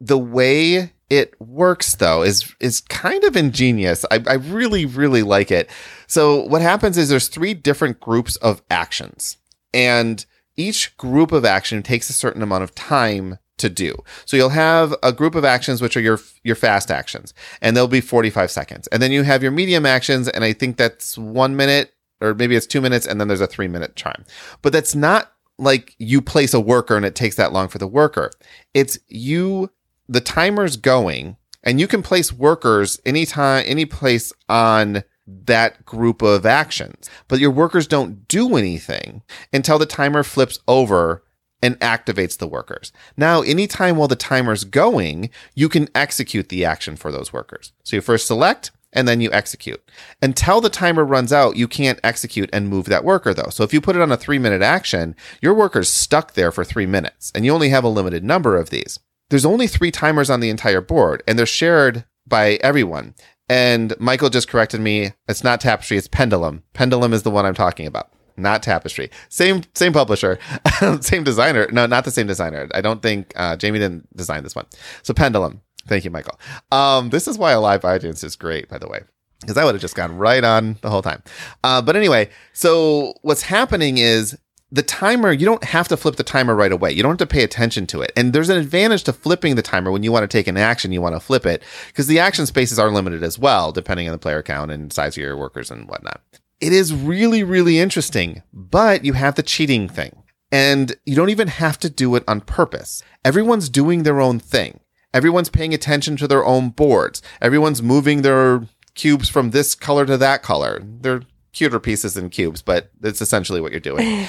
the way it works though is is kind of ingenious. I, I really really like it. So what happens is there's three different groups of actions, and each group of action takes a certain amount of time to do. So you'll have a group of actions which are your your fast actions, and they'll be 45 seconds. And then you have your medium actions, and I think that's one minute or maybe it's two minutes, and then there's a three minute chime. But that's not like you place a worker and it takes that long for the worker. It's you the timer's going and you can place workers anytime any place on that group of actions but your workers don't do anything until the timer flips over and activates the workers now anytime while the timer's going you can execute the action for those workers so you first select and then you execute. Until the timer runs out, you can't execute and move that worker though. So if you put it on a three minute action, your worker's stuck there for three minutes and you only have a limited number of these there's only three timers on the entire board and they're shared by everyone. And Michael just corrected me. It's not Tapestry, it's Pendulum. Pendulum is the one I'm talking about, not Tapestry. Same same publisher, same designer. No, not the same designer. I don't think uh, Jamie didn't design this one. So Pendulum. Thank you, Michael. Um, this is why a live audience is great, by the way because I would have just gone right on the whole time. Uh, but anyway, so what's happening is the timer, you don't have to flip the timer right away. You don't have to pay attention to it. And there's an advantage to flipping the timer when you want to take an action, you want to flip it because the action spaces are limited as well, depending on the player count and size of your workers and whatnot. It is really, really interesting, but you have the cheating thing and you don't even have to do it on purpose. Everyone's doing their own thing. Everyone's paying attention to their own boards. Everyone's moving their cubes from this color to that color. They're cuter pieces than cubes, but that's essentially what you're doing.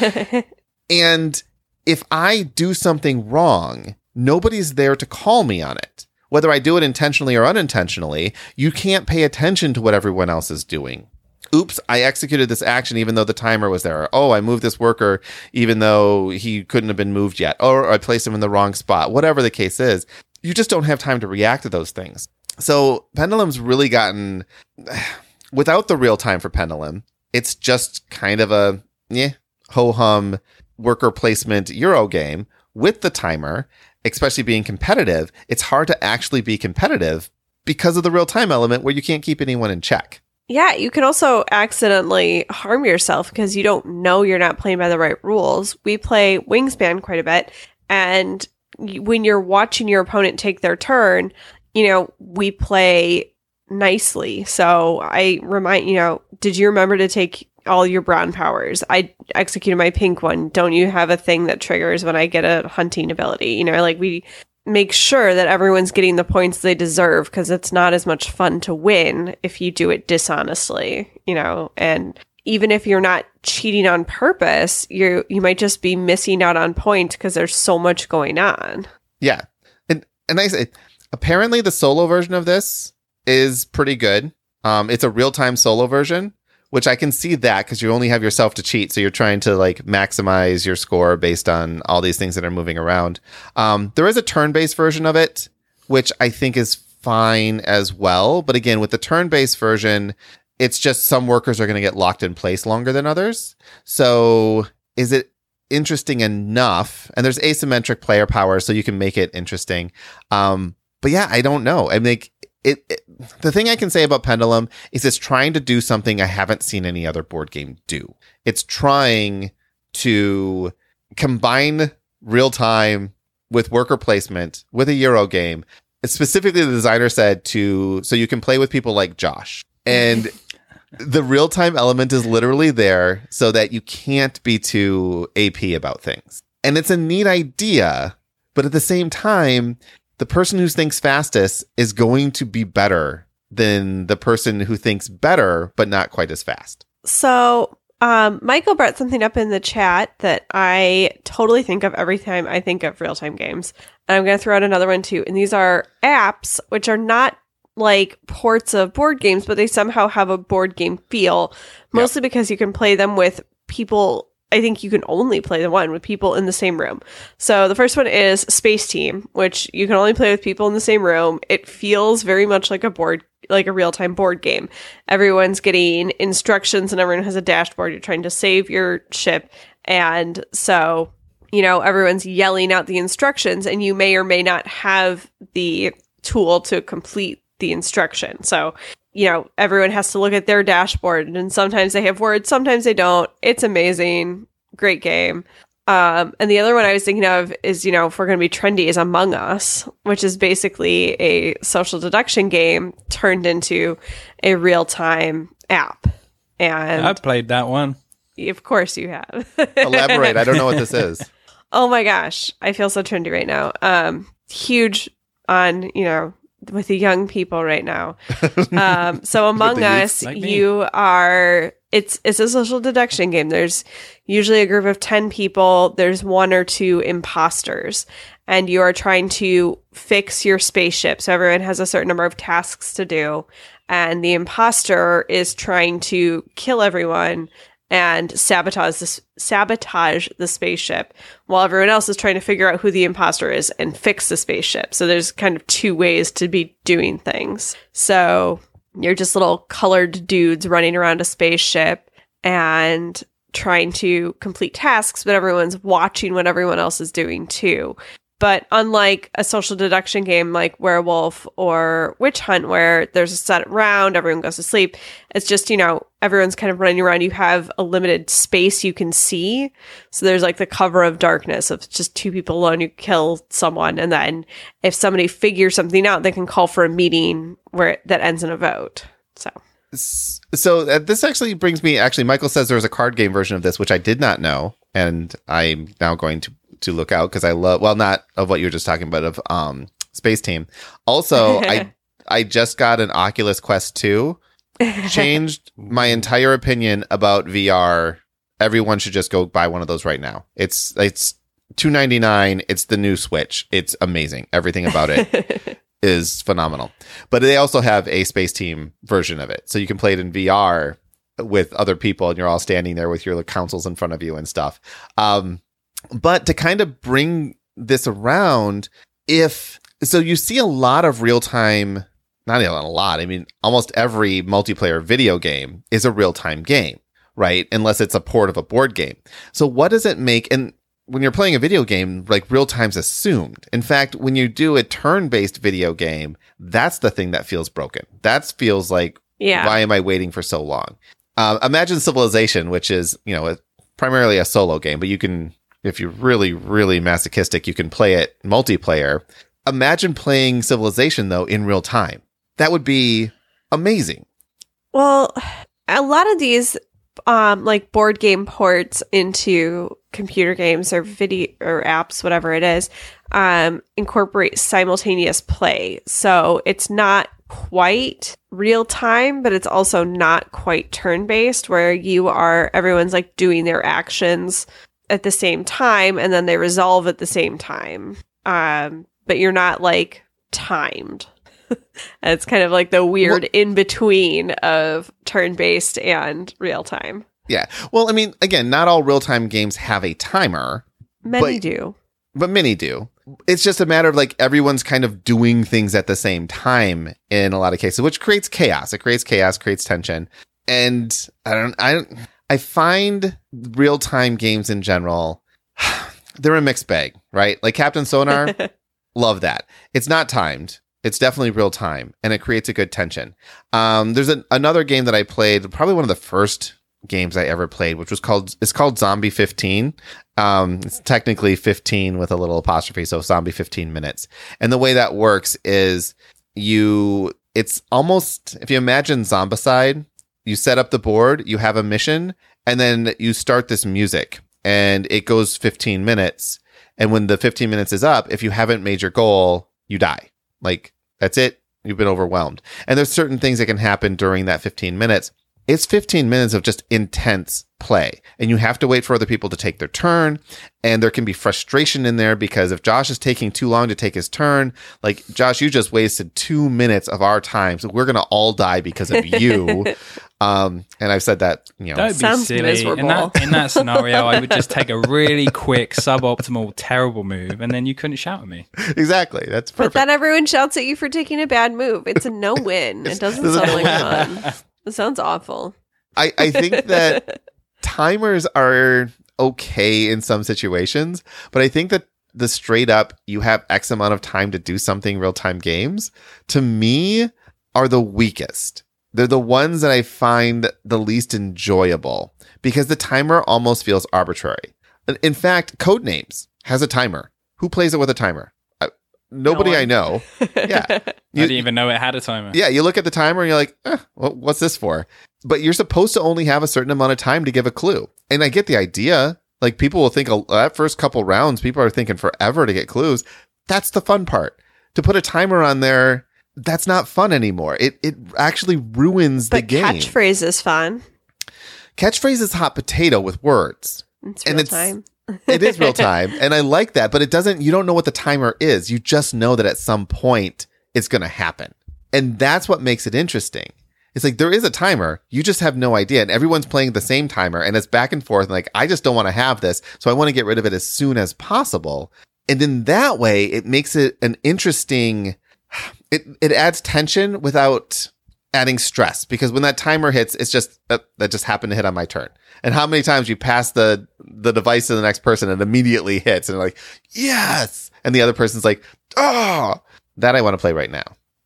and if I do something wrong, nobody's there to call me on it. Whether I do it intentionally or unintentionally, you can't pay attention to what everyone else is doing. Oops, I executed this action even though the timer was there. Oh, I moved this worker even though he couldn't have been moved yet. Or I placed him in the wrong spot. Whatever the case is, you just don't have time to react to those things. So Pendulum's really gotten, without the real time for Pendulum, it's just kind of a yeah, ho hum worker placement Euro game with the timer, especially being competitive. It's hard to actually be competitive because of the real time element where you can't keep anyone in check. Yeah, you can also accidentally harm yourself because you don't know you're not playing by the right rules. We play Wingspan quite a bit, and when you're watching your opponent take their turn, you know, we play nicely. So I remind, you know, did you remember to take all your brown powers? I executed my pink one. Don't you have a thing that triggers when I get a hunting ability? You know, like we make sure that everyone's getting the points they deserve because it's not as much fun to win if you do it dishonestly, you know, and even if you're not cheating on purpose, you you might just be missing out on points because there's so much going on. Yeah. And and I say apparently the solo version of this is pretty good. Um, it's a real time solo version, which I can see that because you only have yourself to cheat. So you're trying to like maximize your score based on all these things that are moving around. Um, there is a turn based version of it, which I think is fine as well. But again, with the turn based version, it's just some workers are going to get locked in place longer than others. So is it interesting enough? And there's asymmetric player power, so you can make it interesting. Um, but yeah, I don't know. I mean, it, it, the thing I can say about Pendulum is it's trying to do something I haven't seen any other board game do. It's trying to combine real time with worker placement with a Euro game. Specifically, the designer said to so you can play with people like Josh. And the real time element is literally there so that you can't be too AP about things. And it's a neat idea, but at the same time, the person who thinks fastest is going to be better than the person who thinks better, but not quite as fast. So, um, Michael brought something up in the chat that I totally think of every time I think of real time games. And I'm going to throw out another one too. And these are apps, which are not like ports of board games, but they somehow have a board game feel, mostly yep. because you can play them with people I think you can only play the one with people in the same room. So the first one is Space Team, which you can only play with people in the same room. It feels very much like a board, like a real time board game. Everyone's getting instructions and everyone has a dashboard. You're trying to save your ship. And so, you know, everyone's yelling out the instructions and you may or may not have the tool to complete the instruction. So, you know, everyone has to look at their dashboard and sometimes they have words, sometimes they don't. It's amazing. Great game. Um, and the other one I was thinking of is, you know, if we're going to be trendy, is Among Us, which is basically a social deduction game turned into a real time app. And I've played that one. of course you have. Elaborate. I don't know what this is. Oh my gosh, I feel so trendy right now. Um, huge on you know with the young people right now. Um, so Among Us, like you are it's it's a social deduction game. There's usually a group of ten people. There's one or two imposters, and you are trying to fix your spaceship. So everyone has a certain number of tasks to do, and the imposter is trying to kill everyone and sabotage this sabotage the spaceship while everyone else is trying to figure out who the imposter is and fix the spaceship. So there's kind of two ways to be doing things. So you're just little colored dudes running around a spaceship and trying to complete tasks, but everyone's watching what everyone else is doing too. But unlike a social deduction game like Werewolf or Witch Hunt, where there's a set round, everyone goes to sleep, it's just, you know, everyone's kind of running around. You have a limited space you can see. So there's like the cover of darkness of just two people alone. You kill someone. And then if somebody figures something out, they can call for a meeting where that ends in a vote. So So uh, this actually brings me. Actually, Michael says there's a card game version of this, which I did not know, and I'm now going to to look out because I love. Well, not of what you were just talking about of um Space Team. Also, I I just got an Oculus Quest two. Changed my entire opinion about VR. Everyone should just go buy one of those right now. It's it's two ninety nine. It's the new Switch. It's amazing. Everything about it is phenomenal. But they also have a space team version of it. So you can play it in VR with other people and you're all standing there with your consoles in front of you and stuff. Um, but to kind of bring this around, if so, you see a lot of real time, not even a lot, I mean, almost every multiplayer video game is a real time game, right? Unless it's a port of a board game. So, what does it make? And when you're playing a video game, like real time's assumed. In fact, when you do a turn based video game, that's the thing that feels broken. That feels like, yeah. why am I waiting for so long? Uh, imagine Civilization, which is, you know, a, primarily a solo game, but you can, if you're really, really masochistic, you can play it multiplayer. Imagine playing Civilization, though, in real time. That would be amazing. Well, a lot of these um like board game ports into computer games or video or apps whatever it is um incorporate simultaneous play. So it's not quite real time, but it's also not quite turn based where you are everyone's like doing their actions at the same time and then they resolve at the same time. Um but you're not like timed. It's kind of like the weird in between of turn based and real time. Yeah. Well, I mean, again, not all real time games have a timer, Many But- do. but many do. It's just a matter of like everyone's kind of doing things at the same time in a lot of cases, which creates chaos. It creates chaos, creates tension. And I don't, I don't, I find real time games in general, they're a mixed bag, right? Like Captain Sonar, love that. It's not timed. It's definitely real time and it creates a good tension. Um, there's an, another game that I played, probably one of the first games I ever played, which was called, it's called Zombie 15. Um, it's technically 15 with a little apostrophe. So zombie 15 minutes. And the way that works is you, it's almost, if you imagine Zombicide, you set up the board, you have a mission, and then you start this music and it goes 15 minutes. And when the 15 minutes is up, if you haven't made your goal, you die. Like that's it. You've been overwhelmed. And there's certain things that can happen during that 15 minutes. It's 15 minutes of just intense play. And you have to wait for other people to take their turn. And there can be frustration in there because if Josh is taking too long to take his turn, like Josh, you just wasted two minutes of our time. So we're going to all die because of you. um, and I've said that, you know, Don't be Sounds silly. In that, in that scenario, I would just take a really quick, suboptimal, terrible move, and then you couldn't shout at me. exactly. That's But then everyone shouts at you for taking a bad move. It's a no win. It doesn't sound like fun. It sounds awful. I, I think that timers are okay in some situations, but I think that the straight up you have X amount of time to do something real time games, to me, are the weakest. They're the ones that I find the least enjoyable because the timer almost feels arbitrary. In- In fact, Codenames has a timer. Who plays it with a timer? Nobody No I know. Yeah. I You- didn't even know it had a timer. yeah, you look at the timer and you're like, eh, well, what's this for? But you're supposed to only have a certain amount of time to give a clue. And I get the idea. Like people will think uh, that first couple rounds, people are thinking forever to get clues. That's the fun part. To put a timer on there, that's not fun anymore. It it actually ruins the game. catchphrase is fun. Catchphrase is hot potato with words. It's And real it's- time. It is real time, and I like that. But it doesn't. You don't know what the timer is. You just know that at some point it's going to happen, and that's what makes it interesting. It's like there is a timer. You just have no idea, and everyone's playing the same timer, and it's back and forth. And like I just don't want to have this, so I want to get rid of it as soon as possible. And in that way, it makes it an interesting. It it adds tension without adding stress because when that timer hits, it's just uh, that just happened to hit on my turn. And how many times you pass the the device to the next person and immediately hits and like, yes, and the other person's like, oh, that I want to play right now.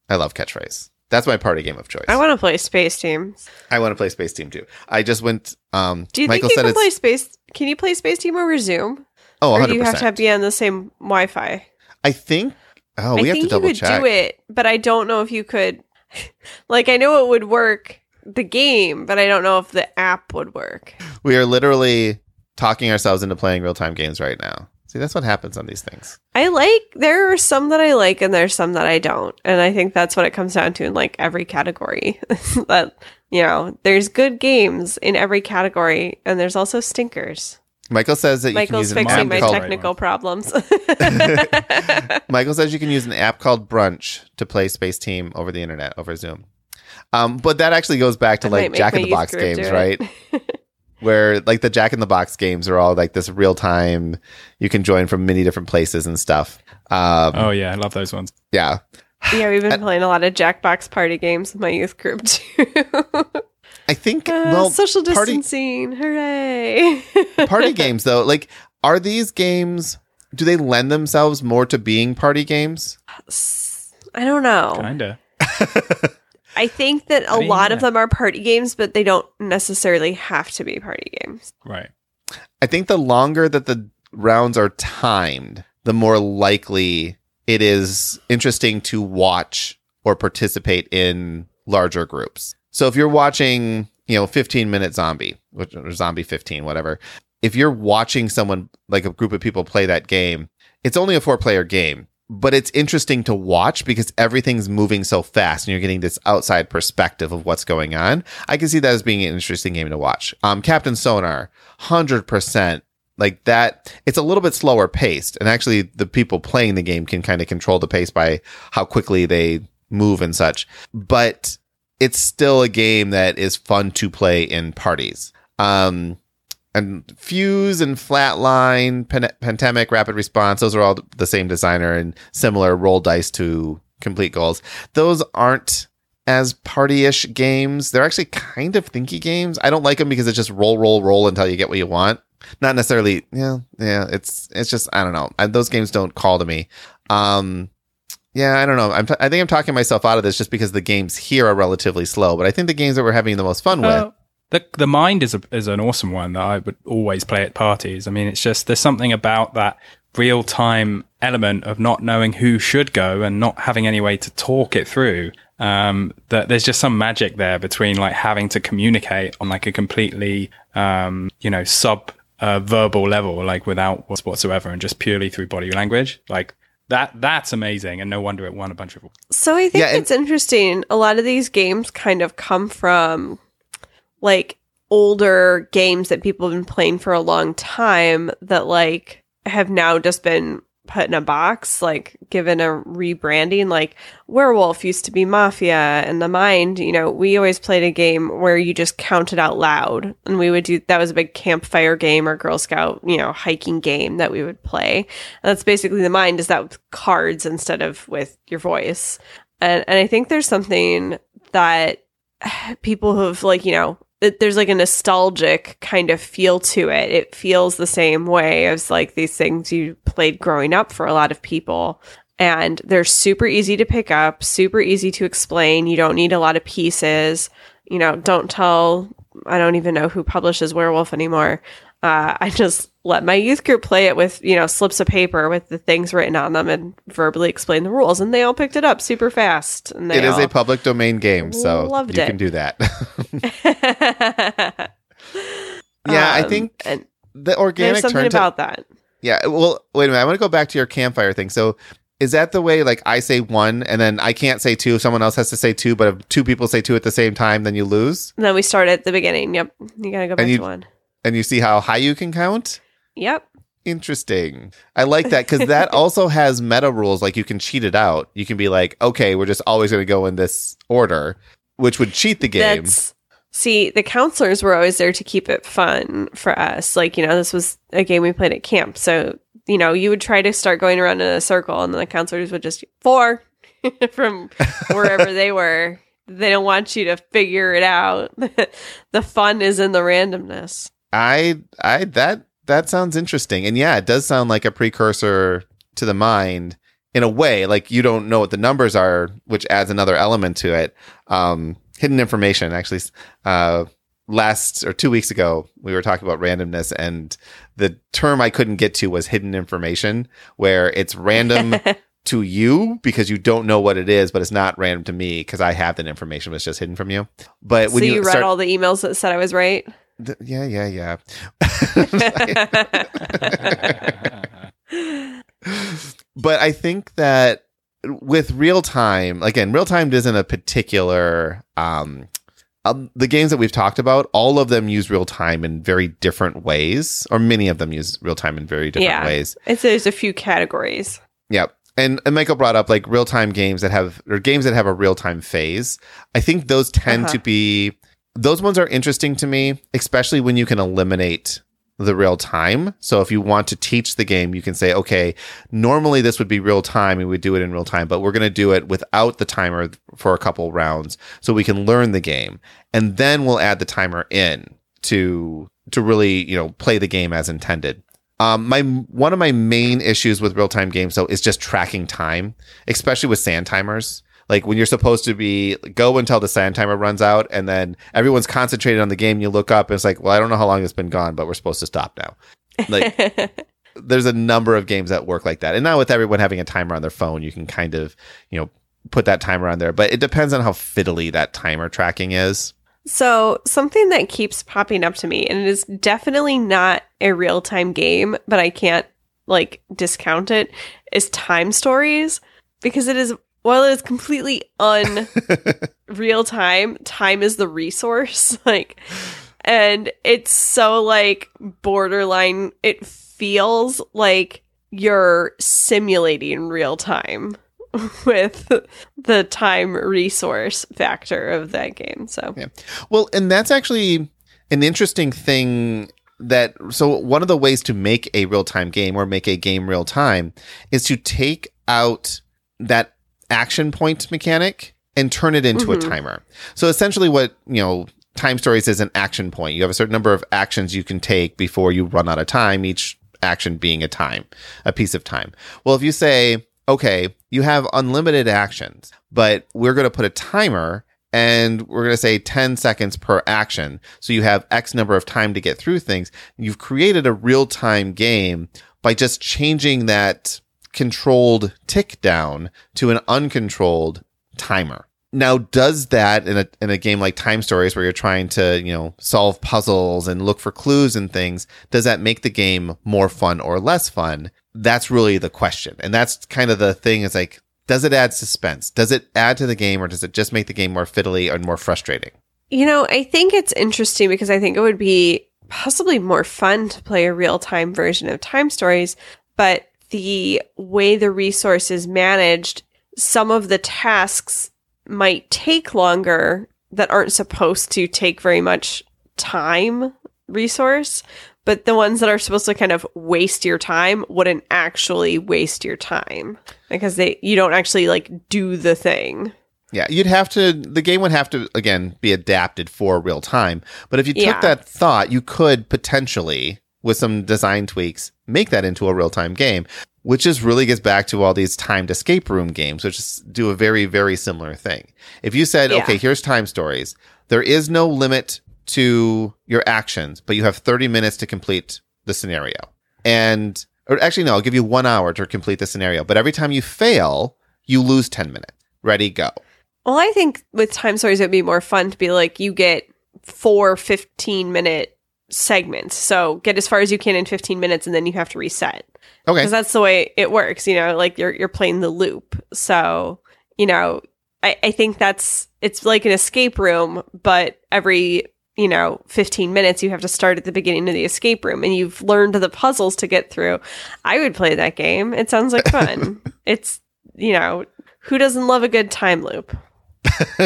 I love catchphrase. That's my party game of choice. I want to play Space team I want to play Space Team too. I just went. Um, Do you Michael think you said can play Space? Can you play Space Team over Zoom? oh, or 100 do you have to be on the same Wi-Fi? I think. Oh, I we have think to double you could check. do it, but I don't know if you could. like, I know it would work the game, but I don't know if the app would work. We are literally talking ourselves into playing real time games right now. See, that's what happens on these things. I like there are some that I like and there's some that I don't. And I think that's what it comes down to in like every category. that you know, there's good games in every category and there's also stinkers. Michael says that you Michael's can use an fixing app my called technical problems. Michael says you can use an app called Brunch to play Space Team over the internet, over Zoom. Um, but that actually goes back to I like Jack in the Box games, right? Where like the Jack in the Box games are all like this real time. You can join from many different places and stuff. Um, Oh yeah, I love those ones. Yeah, yeah, we've been playing a lot of Jackbox party games with my youth group too. I think Uh, well, social party distancing, hooray! party games though, like are these games? Do they lend themselves more to being party games? I don't know. Kinda. I think that a I mean, lot of them are party games, but they don't necessarily have to be party games. Right. I think the longer that the rounds are timed, the more likely it is interesting to watch or participate in larger groups. So if you're watching, you know, 15 minute zombie, which or zombie 15, whatever, if you're watching someone like a group of people play that game, it's only a four player game, but it's interesting to watch because everything's moving so fast and you're getting this outside perspective of what's going on. I can see that as being an interesting game to watch. Um, Captain Sonar, 100% like that. It's a little bit slower paced. And actually, the people playing the game can kind of control the pace by how quickly they move and such. But it's still a game that is fun to play in parties. Um, and Fuse and Flatline, Pen- Pandemic, Rapid Response, those are all the same designer and similar roll dice to complete goals. Those aren't as party-ish games. They're actually kind of thinky games. I don't like them because it's just roll, roll, roll until you get what you want. Not necessarily, yeah, yeah. It's it's just I don't know. I, those games don't call to me. Um, yeah, I don't know. I'm t- I think I'm talking myself out of this just because the games here are relatively slow. But I think the games that we're having the most fun with. Uh, the the mind is a, is an awesome one that I would always play at parties. I mean, it's just there's something about that real time element of not knowing who should go and not having any way to talk it through. Um, that there's just some magic there between like having to communicate on like a completely um, you know sub uh, verbal level, like without what's- whatsoever, and just purely through body language. Like that that's amazing, and no wonder it won a bunch of So I think Yeah, and- it's interesting. A lot of these games kind of come from like older games that people have been playing for a long time that like have now just been put in a box, like given a rebranding. Like Werewolf used to be Mafia and The Mind, you know, we always played a game where you just counted out loud and we would do that was a big campfire game or Girl Scout, you know, hiking game that we would play. And that's basically The Mind is that with cards instead of with your voice. And and I think there's something that people who've like, you know, there's like a nostalgic kind of feel to it. It feels the same way as like these things you played growing up for a lot of people. And they're super easy to pick up, super easy to explain. You don't need a lot of pieces. You know, don't tell, I don't even know who publishes Werewolf anymore. Uh, I just let my youth group play it with, you know, slips of paper with the things written on them and verbally explain the rules. And they all picked it up super fast. And It is a public domain game, so loved you it. can do that. yeah, I Um, think and the there's organic something turn to about that. Yeah. Well, wait a minute. I want to go back to your campfire thing. So, is that the way? Like, I say one, and then I can't say two. Someone else has to say two. But if two people say two at the same time, then you lose. And then we start at the beginning. Yep. You gotta go back you- to one. And you see how high you can count. Yep. Interesting. I like that because that also has meta rules. Like, you can cheat it out. You can be like, okay, we're just always going to go in this order, which would cheat the game. That's see, the counselors were always there to keep it fun for us. Like, you know, this was a game we played at camp. So, you know, you would try to start going around in a circle and then the counselors would just four from wherever they were. They don't want you to figure it out. the fun is in the randomness. I, I, that, that sounds interesting. And yeah, it does sound like a precursor to the mind in a way. Like you don't know what the numbers are, which adds another element to it. Um, hidden information, actually, uh, last or two weeks ago, we were talking about randomness and the term I couldn't get to was hidden information, where it's random to you because you don't know what it is, but it's not random to me because I have that information, it's just hidden from you. But so you, you, read start, all the emails that said I was right? Th- yeah, yeah, yeah. but I think that with real time, again, real time isn't a particular. Um, um, the games that we've talked about, all of them use real time in very different ways, or many of them use real time in very different Yeah. ways. It's there's a few categories. Yep. And, and Michael brought up like real time games that have or games that have a real time phase. I think those tend Uh-huh. to be those ones are interesting to me, especially when you can eliminate the real time. So if you want to teach the game, you can say, okay, normally this would be real time and we do it in real time, but we're going to do it without the timer for a couple rounds so we can learn the game. And then we'll add the timer in to to really, you know, play the game as intended. Um, my one of my main issues with real time games though is just tracking time, especially with sand timers. Like when you're supposed to be go until the sand timer runs out, and then everyone's concentrated on the game. You look up, and it's like, well, I don't know how long it's been gone, but we're supposed to stop now. Like there's a number of games that work like that, and now with everyone having a timer on their phone, you can kind of you know put that timer on there. But it depends on how fiddly that timer tracking is. So, something that keeps popping up to me, and it is definitely not a real time game, but I can't like discount it, is time stories because it is, while it is completely un real time, time is the resource. Like, and it's so like borderline, it feels like you're simulating real time with the time resource factor of that game. So, Yeah. Well, and that's actually an interesting thing that so one of the ways to make a real-time game or make a game real time is to take out that action point mechanic and turn it into Mhm. a timer. So essentially what, you know, time stories is an action point. You have a certain number of actions you can take before you run out of time, each action being a time, a piece of time. Well, if you say, okay, you have unlimited actions, but we're going to put a timer and we're going to say 10 seconds per action. So you have X number of time to get through things. You've created a real time game by just changing that controlled tick down to an uncontrolled timer. Now, does that in a in a game like Time Stories, where you're trying to you know solve puzzles and look for clues and things, does that make the game more fun or less fun? That's really the question, and that's kind of the thing. Is like, does it add suspense? Does it add to the game, or does it just make the game more fiddly and more frustrating? you know, I think it's interesting because I think it would be possibly more fun to play a real time version of Time Stories, but the way the resource is managed, some of the tasks might take longer that aren't supposed to take very much time resource, but the ones that are supposed to kind of waste your time wouldn't actually waste your time because they you don't actually like do the thing. Yeah, you'd have to. The game would have to again be adapted for real time. But if you took Yeah. that thought, you could potentially, with some design tweaks, make that into a real time game. Which just really gets back to all these timed escape room games, which do a very very similar thing. If you said, Yeah. okay, here's time stories, there is no limit to your actions, but you have 30 minutes to complete the scenario. And or actually no, I'll give you 1 hour to complete the scenario, but every time you fail, you lose 10 minutes. Ready, go. Well, I think with time stories, it would be more fun to be like you get four 15 minute segments. So get as far as you can in 15 minutes and then you have to reset. Okay. Because that's the way it works, you know, like you're you're playing the loop. So, you know, I, I think that's it's like an escape room, but every you know, 15 minutes, you have to start at the beginning of the escape room and you've learned the puzzles to get through. I would play that game. It sounds like fun. it's, you know, who doesn't love a good time loop?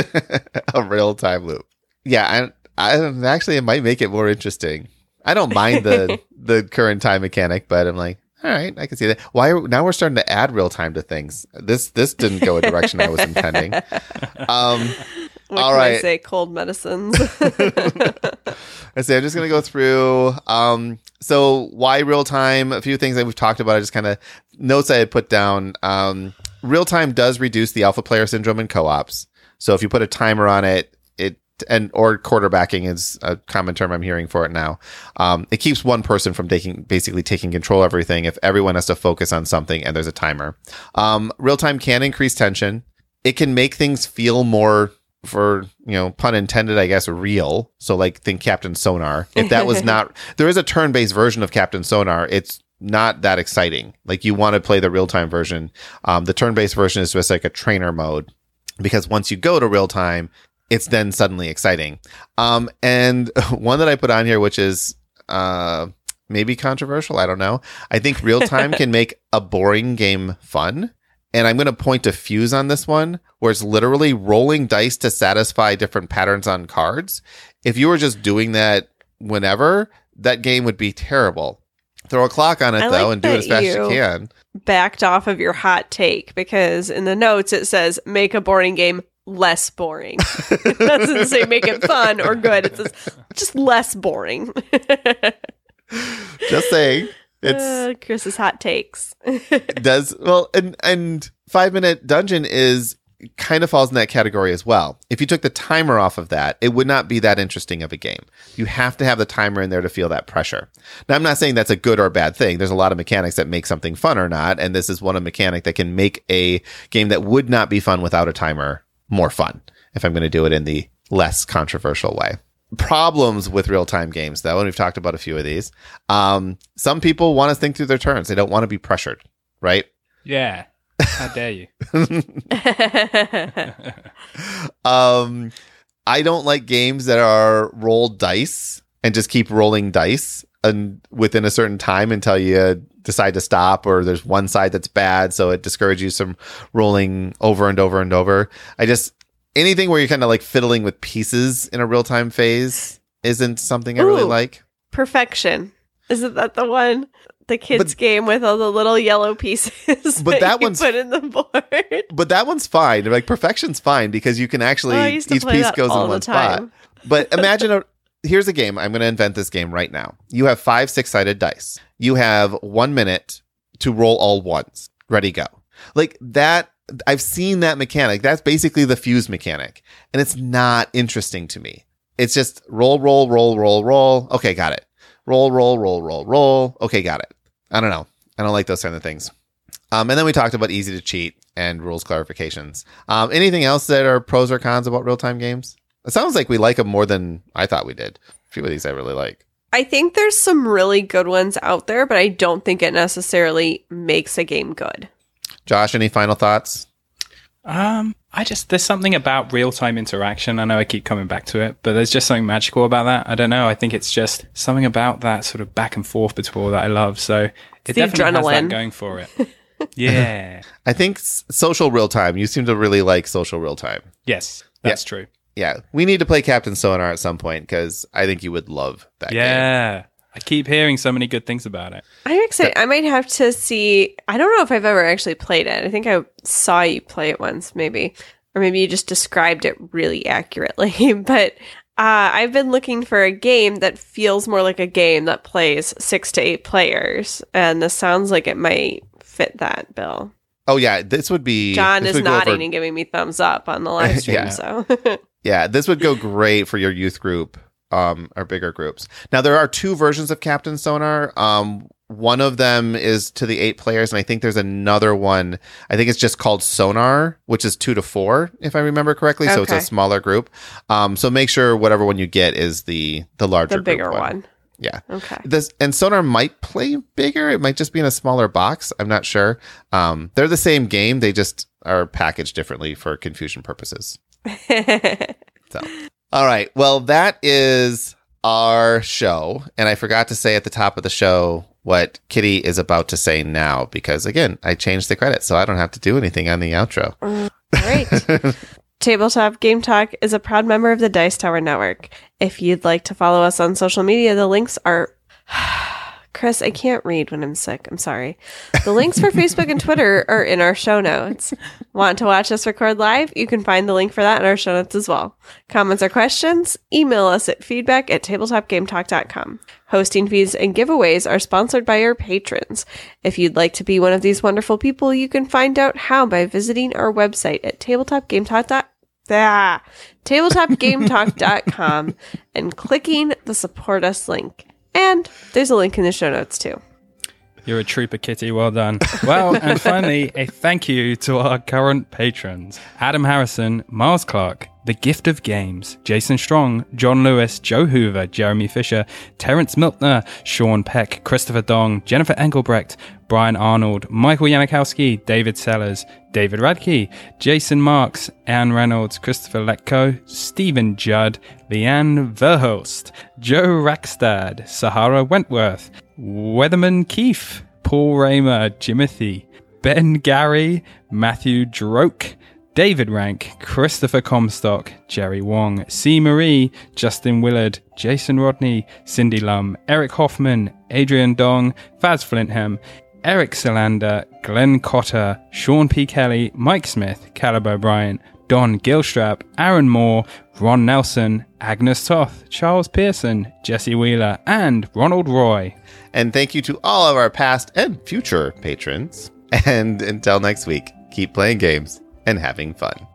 a real time loop. Yeah, I, actually it might make it more interesting. I don't mind the the current time mechanic, but I'm like, all right, I can see that. Why now we're starting to add real time to things. This this didn't go a direction I was intending. Um, What All can I say? Cold medicines. I say I'm just gonna go through. Um, so why real time? A few things that we've talked about. I just kind of notes I had put down. Um, real time does reduce the alpha player syndrome in co-ops. So if you put a timer on it, it and or quarterbacking is a common term I'm hearing for it now. Um, it keeps one person from taking basically taking control of everything. If everyone has to focus on something and there's a timer, um, real time can increase tension. It can make things feel more for you know pun intended i guess real so like think captain sonar if that was not there is a turn-based version of captain sonar it's not that exciting like you want to play the real-time version um, the turn-based version is just like a trainer mode because once you go to real time it's then suddenly exciting um, and one that i put on here which is uh, maybe controversial i don't know i think real time can make a boring game fun and I'm going to point to Fuse on this one, where it's literally rolling dice to satisfy different patterns on cards. If you were just doing that whenever, that game would be terrible. Throw a clock on it I though, like and do it as fast as you you- can. Backed off of your hot take because in the notes it says make a boring game less boring. it doesn't say make it fun or good. It says just less boring. Just saying, it's Uh, Chris's hot takes. does well, and and five minute dungeon is kind of falls in that category as well. If you took the timer off of that, it would not be that interesting of a game. You have to have the timer in there to feel that pressure. Now, I'm not saying that's a good or bad thing. There's a lot of mechanics that make something fun or not, and this is one of a mechanic that can make a game that would not be fun without a timer more fun. If I'm going to do it in the less controversial way. Problems with real time games, though, and we've talked about a few of these. Um, some people want to think through their turns. They don't want to be pressured, right? Yeah. How dare you? Um, I don't like games that are roll dice and just keep rolling dice and within a certain time until you decide to stop or there's one side that's bad so it discourages you from rolling over and over and over. I just anything where you're kind of like fiddling with pieces in a real time phase isn't something I really like. Perfection. Isn't that the one? The kids' But- game with all the little yellow pieces. But that you one's- put in the board. But that one's fine. Like perfection's fine because you can actually Oh, I used to each piece goes in one spot. But imagine a here's a game. I'm going to invent this game right now. You have five six sided dice. You have one minute to roll all ones. Ready, go. Like that. I've seen that mechanic. That's basically the fuse mechanic, and it's not interesting to me. It's just roll, roll, roll, roll, roll. Okay, got it. Roll, roll, roll, roll, roll. Okay, got it. I don't know. I don't like those kind of things. Um, and then we talked about easy to cheat and rules clarifications. Um, anything else that are pros or cons about real time games? It sounds like we like them more than I thought we did. A few of these I really like. I think there's some really good ones out there, but I don't think it necessarily makes a game good. Josh, any final thoughts? Um, I just there's something about real time interaction. I know I keep coming back to it, but there's just something magical about that. I don't know. I think it's just something about that sort of back and forth between that I love. So it the definitely has that going for it. yeah. I think social real time. You seem to really like social real time. Yes, that's true. Yeah, we need to play Captain Sonar at some point because I think you would love that game. Yeah. I keep hearing so many good things about it. I'm excited. I might have to see. I don't know if I've ever actually played it. I think I saw you play it once, maybe. or maybe you just described it really accurately. but uh, I've been looking for a game that feels more like a game that plays six to eight players, and this sounds like it might fit that bill. Oh yeah, this would be. John this is would go over- nodding and giving me thumbs up on the live stream. Yeah. So Yeah, this would go great for your youth group um, or bigger groups. Now there are two versions of Captain Sonar. Um, one of them is to the eight players, and I think there's another one. I think it's just called Sonar, which is two to four, if I remember correctly. So it's a smaller group. Um, so make sure whatever one you get is the the larger, the bigger group one. Yeah. Okay. This and Sonar might play bigger. It might just be in a smaller box. I'm not sure. Um, they're the same game. They just are packaged differently for confusion purposes. So, all right. Well, that is our show. And I forgot to say at the top of the show what Kitty is about to say now because, again, I changed the credits, so I don't have to do anything on the outro. Great. Tabletop Game Talk is a proud member of the Dice Tower Network. If you'd like to follow us on social media, the links are. Chris, I can't read when I'm sick. I'm sorry. The links for Facebook and Twitter are in our show notes. Want to watch us record live? You can find the link for that in our show notes as well. Comments or questions? Email us at feedback at tabletopgametalk.com. Hosting fees and giveaways are sponsored by our patrons. If you'd like to be one of these wonderful people, you can find out how by visiting our website at tabletopgametalk.com. Ah, tabletopgametalk.com and clicking the support us link. And there's a link in the show notes too. You're a trooper, Kitty. Well done. Well, and finally, a thank you to our current patrons Adam Harrison, Miles Clark, The Gift of Games, Jason Strong, John Lewis, Joe Hoover, Jeremy Fisher, Terence Miltner, Sean Peck, Christopher Dong, Jennifer Engelbrecht, Brian Arnold, Michael Yanikowski, David Sellers, David Radke, Jason Marks, Anne Reynolds, Christopher Letko, Stephen Judd, Leanne Verhulst, Joe Rackstad, Sahara Wentworth, Weatherman Keefe, Paul Raymer, Jimothy, Ben Gary, Matthew Droke, David Rank, Christopher Comstock, Jerry Wong, C. Marie, Justin Willard, Jason Rodney, Cindy Lum, Eric Hoffman, Adrian Dong, Faz Flintham, Eric Salander, Glenn Cotter, Sean P. Kelly, Mike Smith, Caleb O'Brien, Don Gilstrap, Aaron Moore, Ron Nelson, Agnes Toth, Charles Pearson, Jesse Wheeler, and Ronald Roy. And thank you to all of our past and future patrons. And until next week, keep playing games and having fun.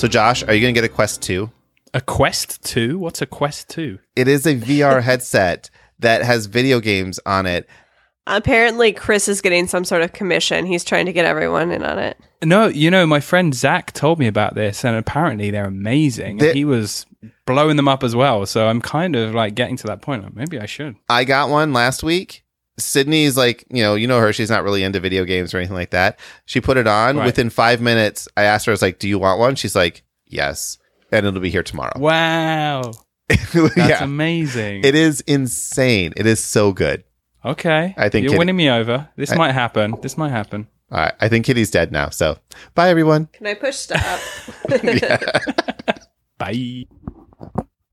So, Josh, are you going to get a Quest 2? A Quest 2? What's a Quest 2? It is a VR headset that has video games on it. Apparently, Chris is getting some sort of commission. He's trying to get everyone in on it. No, you know, my friend Zach told me about this, and apparently they're amazing. They- he was blowing them up as well. So I'm kind of like getting to that point. Like, maybe I should. I got one last week. Sydney's like, you know, you know her. She's not really into video games or anything like that. She put it on. Right. Within five minutes, I asked her, I was like, do you want one? She's like, yes. And it'll be here tomorrow. Wow. That's yeah. amazing. It is insane. It is so good. okay. I think You're Kitty- winning me over. This I- might happen. This might happen. All right. I think Kitty's dead now. So bye, everyone. Can I push stop? Bye.